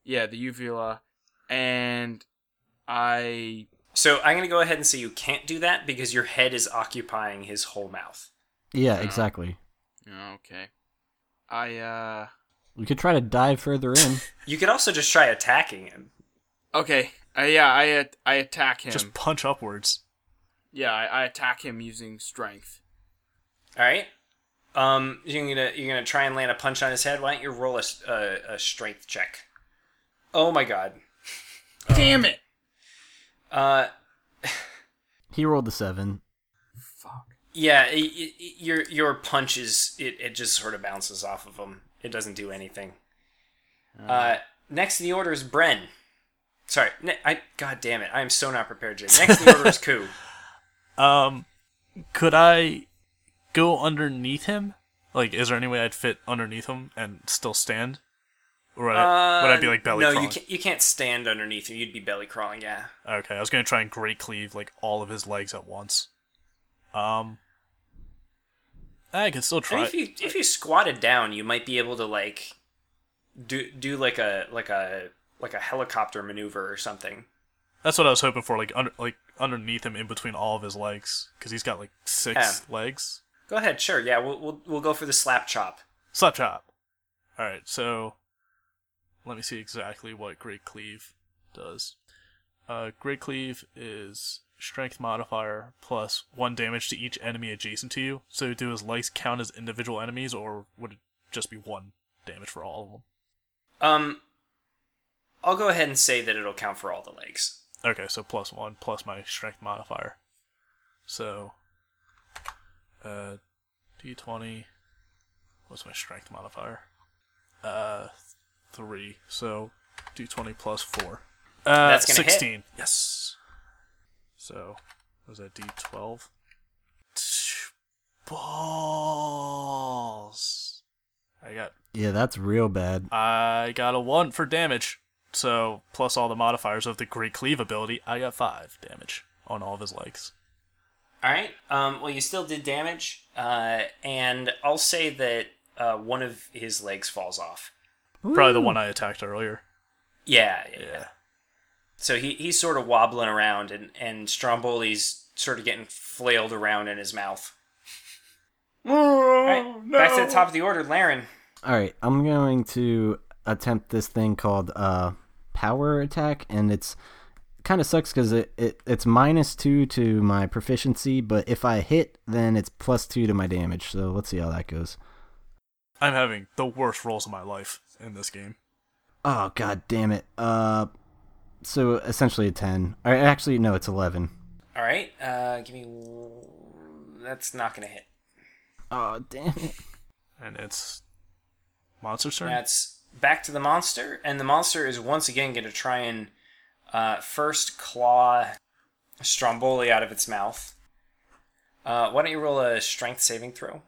Yeah, the uvula and I So I'm gonna go ahead and say you can't do that because your head is occupying his whole mouth. yeah, exactly. okay. I uh We could try to dive further in. You could also just try attacking him. okay. Uh, yeah, I at- I attack him. Just punch upwards. Yeah, I, I attack him using strength. All right. Um, you're gonna you're gonna try and land a punch on his head. Why don't you roll a strength check? Oh my god. Damn it! Uh, He rolled the seven. Fuck. yeah. i i your your punch is it, it just sort of bounces off of him. It doesn't do anything. Uh, next in the order is Bren. Sorry, ne- I god damn it, I am so not prepared. Jay. Next in the order is Ku. Um, could I go underneath him? Like, is there any way I'd fit underneath him and still stand? Or would, I, would I be like belly Uh, no, crawling? you can't. You can't stand underneath him. You'd be belly crawling. Yeah. Okay, I was gonna try and great cleave like all of his legs at once. Um, I could still try. if you if you squatted down, you might be able to like do do like a like a like a helicopter maneuver or something. That's what I was hoping for, like under like underneath him, in between all of his legs, because he's got like six legs. Go ahead, sure. Yeah, we'll we'll, we'll go for the slap chop. Slap chop. All right, so let me see exactly what Great Cleave does. Uh, Great Cleave is strength modifier plus one damage to each enemy adjacent to you. So do his legs count as individual enemies, or would it just be one damage for all of them? Um, I'll go ahead and say that it'll count for all the legs. Okay, so plus one plus my strength modifier. So, uh, d20. What's my strength modifier? Uh, three. So, d20 plus four. Uh, That's gonna hit. 16. Yes. So, was that d12? Balls. I got Yeah, that's real bad. I got a one for damage. So plus all the modifiers of the Great Cleave ability, I got five damage on all of his legs. All right. Um, well, you still did damage, uh, and I'll say that uh, one of his legs falls off. Probably the one I attacked earlier. Yeah, yeah. Yeah. So he, he's sort of wobbling around, and and Stromboli's sort of getting flailed around in his mouth. All right, back to the top of the order, Laren. All right, I'm going to attempt this thing called uh power attack, and it's kind of sucks because it, it it's minus two to my proficiency, but if I hit, then it's plus two to my damage. So let's see how that goes. I'm having the worst rolls of my life in this game. Oh god damn it. Uh, so essentially a ten. Or actually, no, it's eleven. All right, uh, give me. That's not gonna hit. Oh damn it. And it's monster turn. That's back to the monster, and the monster is once again going to try and uh, first claw Stromboli out of its mouth. Uh, why don't you roll a strength saving throw?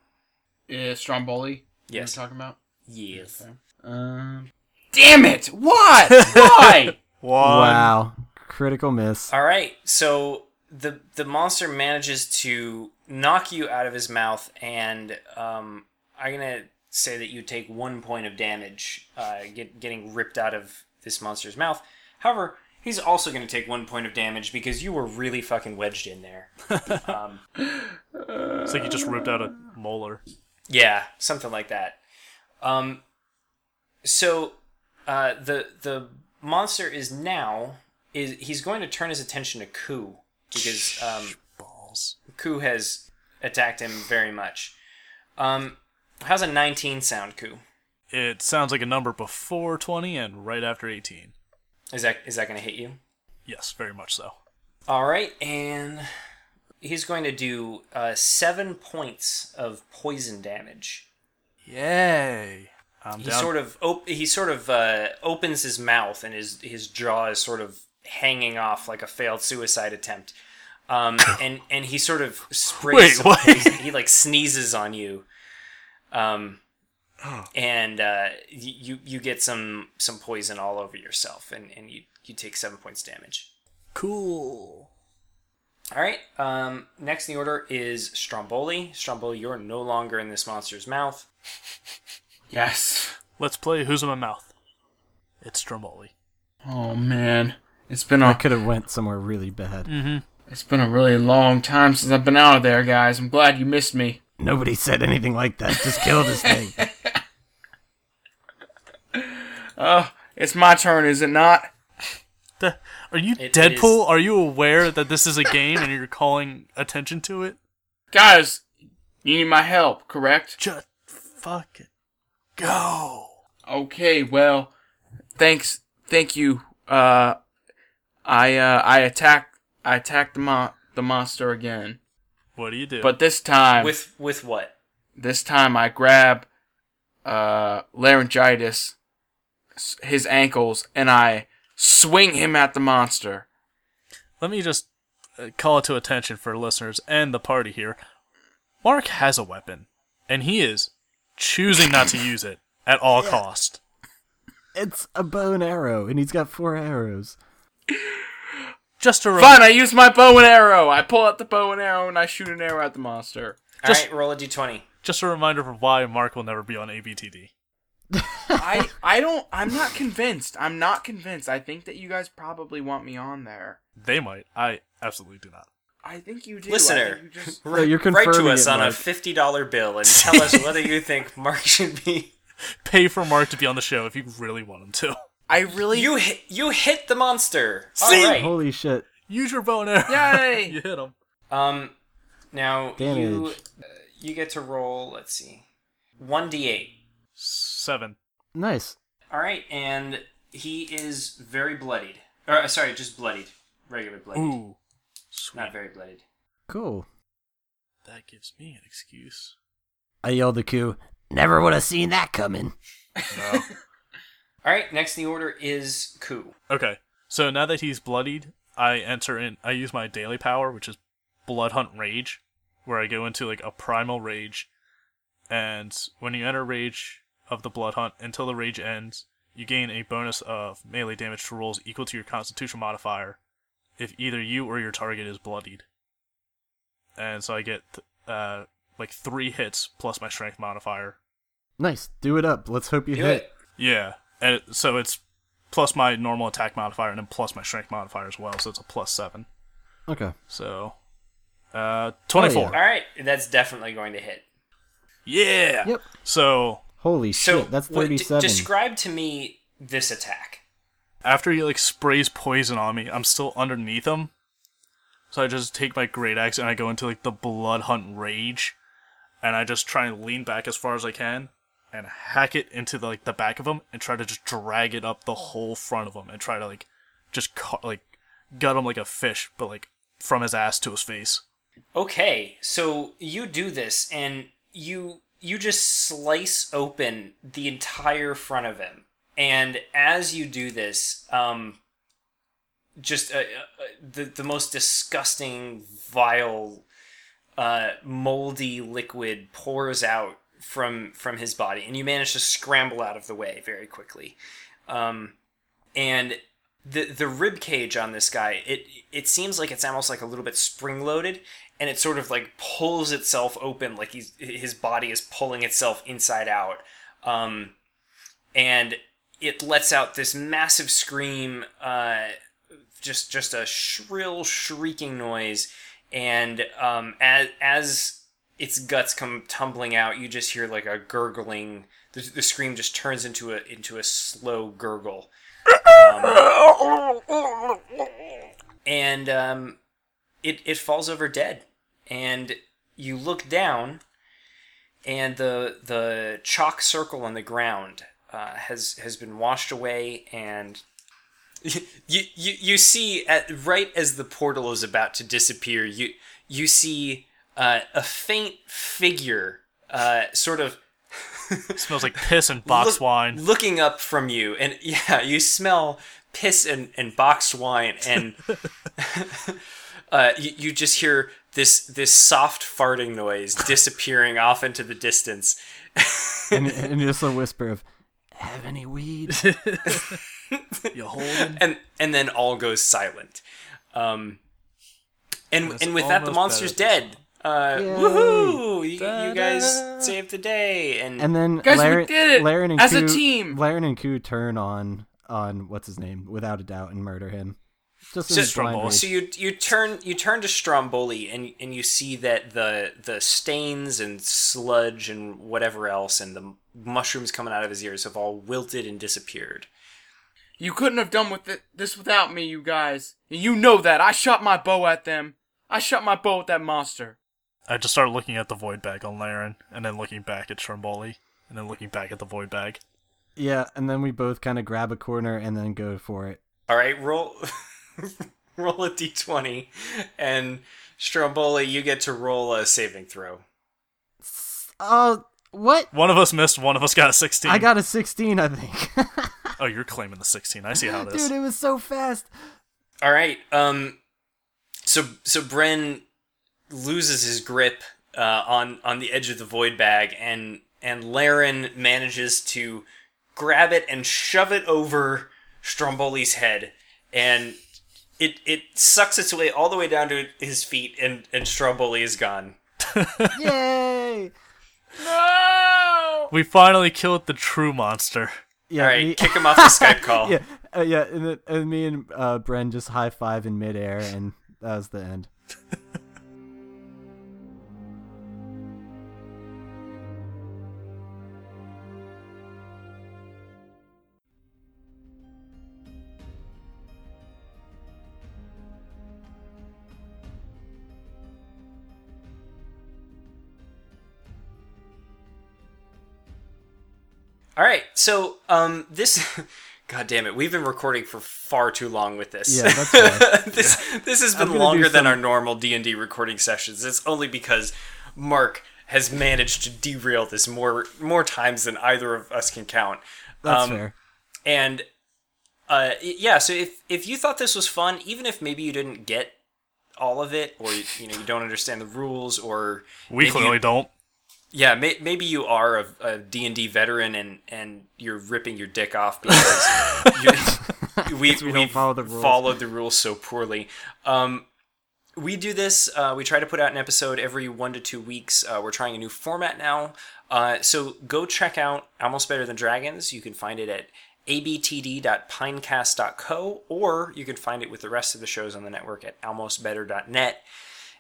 Yeah, Stromboli. Yes. You're talking about. Yes. Um. Damn it! What? Why? One. Wow. Critical miss. All right, so the the monster manages to knock you out of his mouth, and um, I'm gonna say that you take one point of damage, uh, get, getting ripped out of this monster's mouth. However, he's also going to take one point of damage because you were really fucking wedged in there. um, It's like you just ripped out a molar. yeah, something like that. Um, so uh, the the monster is now is he's going to turn his attention to Ku because um, Balls. Ku has attacked him very much. Um, how's a 19 sound, Ku? It sounds like a number before 20 and right after 18. Is that is that going to hit you? Yes, very much so. All right, and he's going to do uh, seven points of poison damage. Yay. I'm He down. sort of op- he sort of uh, opens his mouth, and his his jaw is sort of hanging off like a failed suicide attempt. Um, and and he sort of sprays. Wait, what? He like sneezes on you. Um, Oh. and uh, you you get some some poison all over yourself, and, and you you take seven points damage. cool. All right. Um, next in the order is Stromboli. Stromboli, you're no longer in this monster's mouth. Yes. Let's play Who's in My Mouth. It's Stromboli. Oh man, it's been I a could have went somewhere really bad. Mm-hmm. it's been a really long time since I've been out of there, guys. I'm glad you missed me. Nobody said anything like that. Just kill this thing. Oh, it's my turn, is it not? The, are you It- it Deadpool? is- Are you aware that this is a game and you're calling attention to it? Guys, you need my help, correct? Just fuck it. Go. Okay, well, thanks, thank you. Uh, I uh, I attack I attack the mon- the monster again, What do you do? but this time With with what? this time I grab uh laryngitis, s- his ankles, and I swing him at the monster. Let me just uh, call it to attention for listeners and the party here. Mark has a weapon, and he is choosing not to use it at all cost. It's a bow and arrow, and he's got four arrows. Just to Fine, I use my bow and arrow. I pull out the bow and arrow and I shoot an arrow at the monster. Just- All right, roll a d20. just a reminder for why Mark will never be on ABTD. I I don't. I'm not convinced. I'm not convinced. I think that you guys probably want me on there. They might. I absolutely do not. I think you do. I Listener, think you just- So you're Write to us it, on a fifty dollar bill and tell us whether you think Mark should be. Pay for Mark to be on the show if you really want him to. I really. You hit you hit the monster. See? All right. Holy shit! Use your bow and arrow. Yay! you hit him. Um, now you uh, you get to roll. Let's see, one d8. Seven. Nice. All right, and he is very bloodied. Or uh, sorry, just bloodied, regular bloodied, Ooh. Sweet. not very bloodied. Cool. That gives me an excuse. I yelled the Q. Never would have seen that coming. All right, next in the order is Ku. Okay. So now that he's bloodied, I enter in. I use my daily power, which is Blood Hunt Rage, where I go into like a primal rage, and when you enter rage of the Blood Hunt until the rage ends, you gain a bonus of melee damage to rolls equal to your Constitution modifier, if either you or your target is bloodied. And so I get uh like three hits plus my Strength modifier. Nice. Do it up. Let's hope you Do hit. it. Yeah, and it, so it's plus my normal attack modifier and then plus my Strength modifier as well, so it's a plus seven. Okay. So, uh, 24. All right, that's definitely going to hit. yeah. Yep. So, Holy So shit! That's what- d- describe to me this attack. after he like sprays poison on me, I'm still underneath him. So I just take my great axe and I go into like the blood hunt rage, and I just try and lean back as far as I can and hack it into the, like the back of him and try to just drag it up the whole front of him and try to like just ca- like gut him like a fish, but like from his ass to his face. Okay, so you do this and you you just slice open the entire front of him. And as you do this, um just uh, uh, the the most disgusting vile uh moldy liquid pours out from from his body and you manage to scramble out of the way very quickly. Um and the the rib cage on this guy it it seems like it's almost like a little bit spring loaded and it sort of like pulls itself open like he's his body is pulling itself inside out um and it lets out this massive scream, uh, just just a shrill shrieking noise, and um, as as its guts come tumbling out, you just hear like a gurgling. The, the scream just turns into a into a slow gurgle, um, and um, it it falls over dead, and you look down, and the the chalk circle on the ground uh, has has been washed away, and you you you see at right as the portal is about to disappear, you you see uh, a faint figure, uh, sort of smells like piss and box look- wine. looking up from you, and yeah, you smell piss and, and boxed wine, and uh, you, you just hear this this soft farting noise disappearing off into the distance. and, and just a whisper of, "Have any weed?" You holding? and and then all goes silent. Um, and That's and with that, the monster's dead. Uh, Yay. woohoo! You, you guys saved the day, and, And then Guys, we Laren, did it! Laren and As a team! Laren and Ku turn on on what's his name without a doubt and murder him. Just in So- blind. So you you turn you turn to Stromboli and and you see that the the stains and sludge and whatever else and the mushrooms coming out of his ears have all wilted and disappeared. You couldn't have done with it, this without me, you guys. You know that. I shot my bow at them. I shot my bow at that monster. I just started looking at the void bag on Laren, and then looking back at Stromboli, and then looking back at the void bag. yeah, and then we both kind of grab a corner and then go for it. All right, roll roll a d20 and Stromboli you get to roll a saving throw. Oh, what? One of us missed, one of us got a 16. I got a 16, I think. Oh, you're claiming the 16. I see how it is. Dude, it was so fast. All right. Um. So so Bren loses his grip uh, on on the edge of the void bag, and and Laren manages to grab it and shove it over Stromboli's head, and it it sucks its way all the way down to his feet, and and Stromboli is gone. Yay! No! We finally killed the true monster. Yeah, all right, me- kick him off the Skype call. yeah, uh, yeah, and, then, and me and uh, Bren just high five in midair, and that was the end. All right, so um, this, God damn it, we've been recording for far too long with this. Yeah, that's fair. this this has been gonna longer than some- our normal D and D recording sessions. It's only because Mark has managed to derail this more more times than either of us can count. That's Um, fair. And uh, yeah, so if if you thought this was fun, even if maybe you didn't get all of it, or you know you don't understand the rules, or We clearly you, don't. Yeah, may, maybe you are a, a D&D veteran and, and you're ripping your dick off because you, we, we we don't follow the rules. followed the rules so poorly. Um, we do this, uh, we try to put out an episode every one to two weeks. Uh, we're trying a new format now. Uh, so go check out Almost Better Than Dragons. You can find it at abtd.pinecast.co or you can find it with the rest of the shows on the network at almostbetter.net.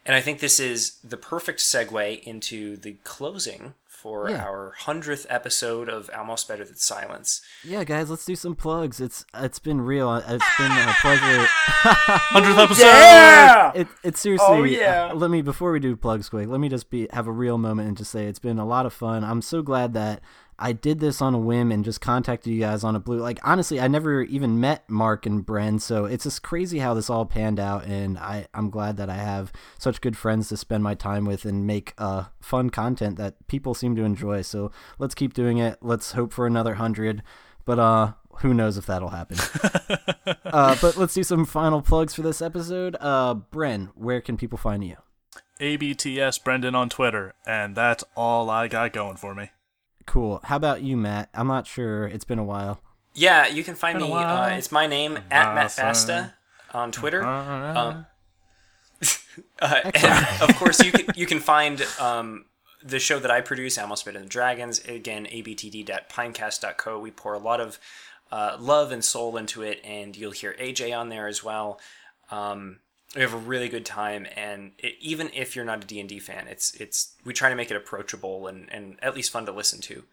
And I think this is the perfect segue into the closing for Yeah. our hundredth episode of Almost Better Than Silence. Yeah, guys, let's do some plugs. It's it's been real. It's been a pleasure. 100th episode! Yeah! It, it's seriously. Oh, yeah. uh, let me before we do plugs quick. Let me just be have a real moment and just say it's been a lot of fun. I'm so glad that I did this on a whim and just contacted you guys on a blue. Like honestly, I never even met Mark and Bren, so it's just crazy how this all panned out. And I I'm glad that I have such good friends to spend my time with and make uh fun content that people seem to enjoy. So let's keep doing it. Let's hope for another hundred. But uh, who knows if that'll happen. uh, but let's do some final plugs for this episode. Uh, Bren, where can people find you? ABTS Brendan on Twitter, and that's all I got going for me. Cool. How about you, Matt? I'm not sure. It's been a while. Yeah, you can find me. Uh, it's my name at Matt Basta on Twitter. Uh, Um, uh, and of course, you can you can find um, the show that I produce, Almost Better Than Dragons. Again, abtd.pinecast.co. We pour a lot of uh, love and soul into it, and you'll hear AJ on there as well. Um, we have a really good time, and it, even if you're not a D and D fan, it's it's we try to make it approachable and, and at least fun to listen to.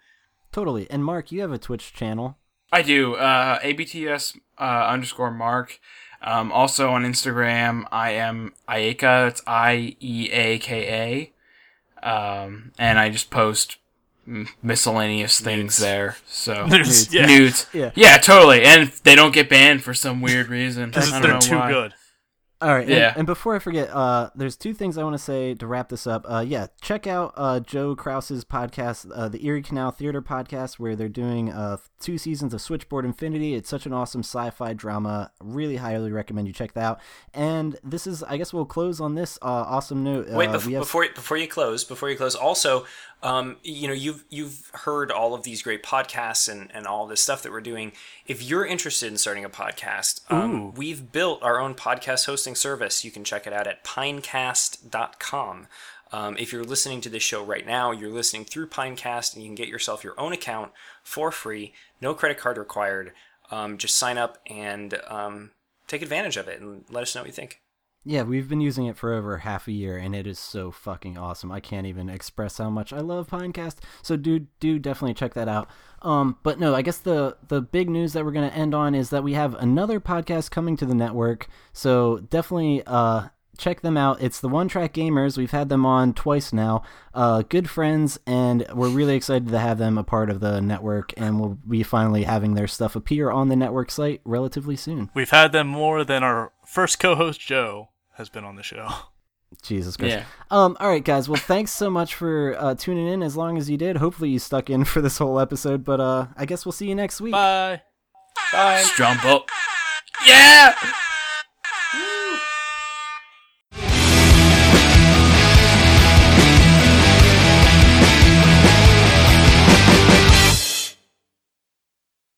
Totally. And Mark, you have a Twitch channel. I do. Uh, ABTS uh, underscore Mark. Um, also on Instagram, I am Ieka. It's I E A K A. Um, and I just post miscellaneous things there. So Nudes, yeah. nudes. Yeah. Yeah, totally. And they don't get banned for some weird reason. I Because don't they're know too why. good. All right. Yeah. And, and before I forget, uh, there's two things I want to say to wrap this up. Uh, yeah, check out uh, Joe Krause's podcast, uh, the Erie Canal Theater podcast, where they're doing uh, two seasons of Switchboard Infinity. It's such an awesome sci-fi drama. Really highly recommend you check that out. And this is, I guess, we'll close on this uh, awesome note. Wait, uh, bef- have- before before you close, before you close, also, um, you know, you've you've heard all of these great podcasts and and all this stuff that we're doing. If you're interested in starting a podcast, um, we've built our own podcast hosting service. You can check it out at pinecast.com. Um, if you're listening to this show right now, you're listening through Pinecast, and you can get yourself your own account for free, no credit card required. Um, just sign up and um, take advantage of it, and let us know what you think. Yeah, we've been using it for over half a year, and it is so fucking awesome. I can't even express how much I love Pinecast. So do do definitely check that out. Um, but no, I guess the the big news that we're gonna end on is that we have another podcast coming to the network. So definitely uh check them out. It's the One Track Gamers. We've had them on twice now. Uh, good friends, and we're really excited to have them a part of the network. And we'll be finally having their stuff appear on the network site relatively soon. We've had them more than our first co-host Joe has been on the show. Jesus Christ. Yeah. Um. All right, guys. Well, thanks so much for uh, tuning in. As long as you did, hopefully you stuck in for this whole episode. But uh, I guess we'll see you next week. Bye. Bye. Strumble. Yeah!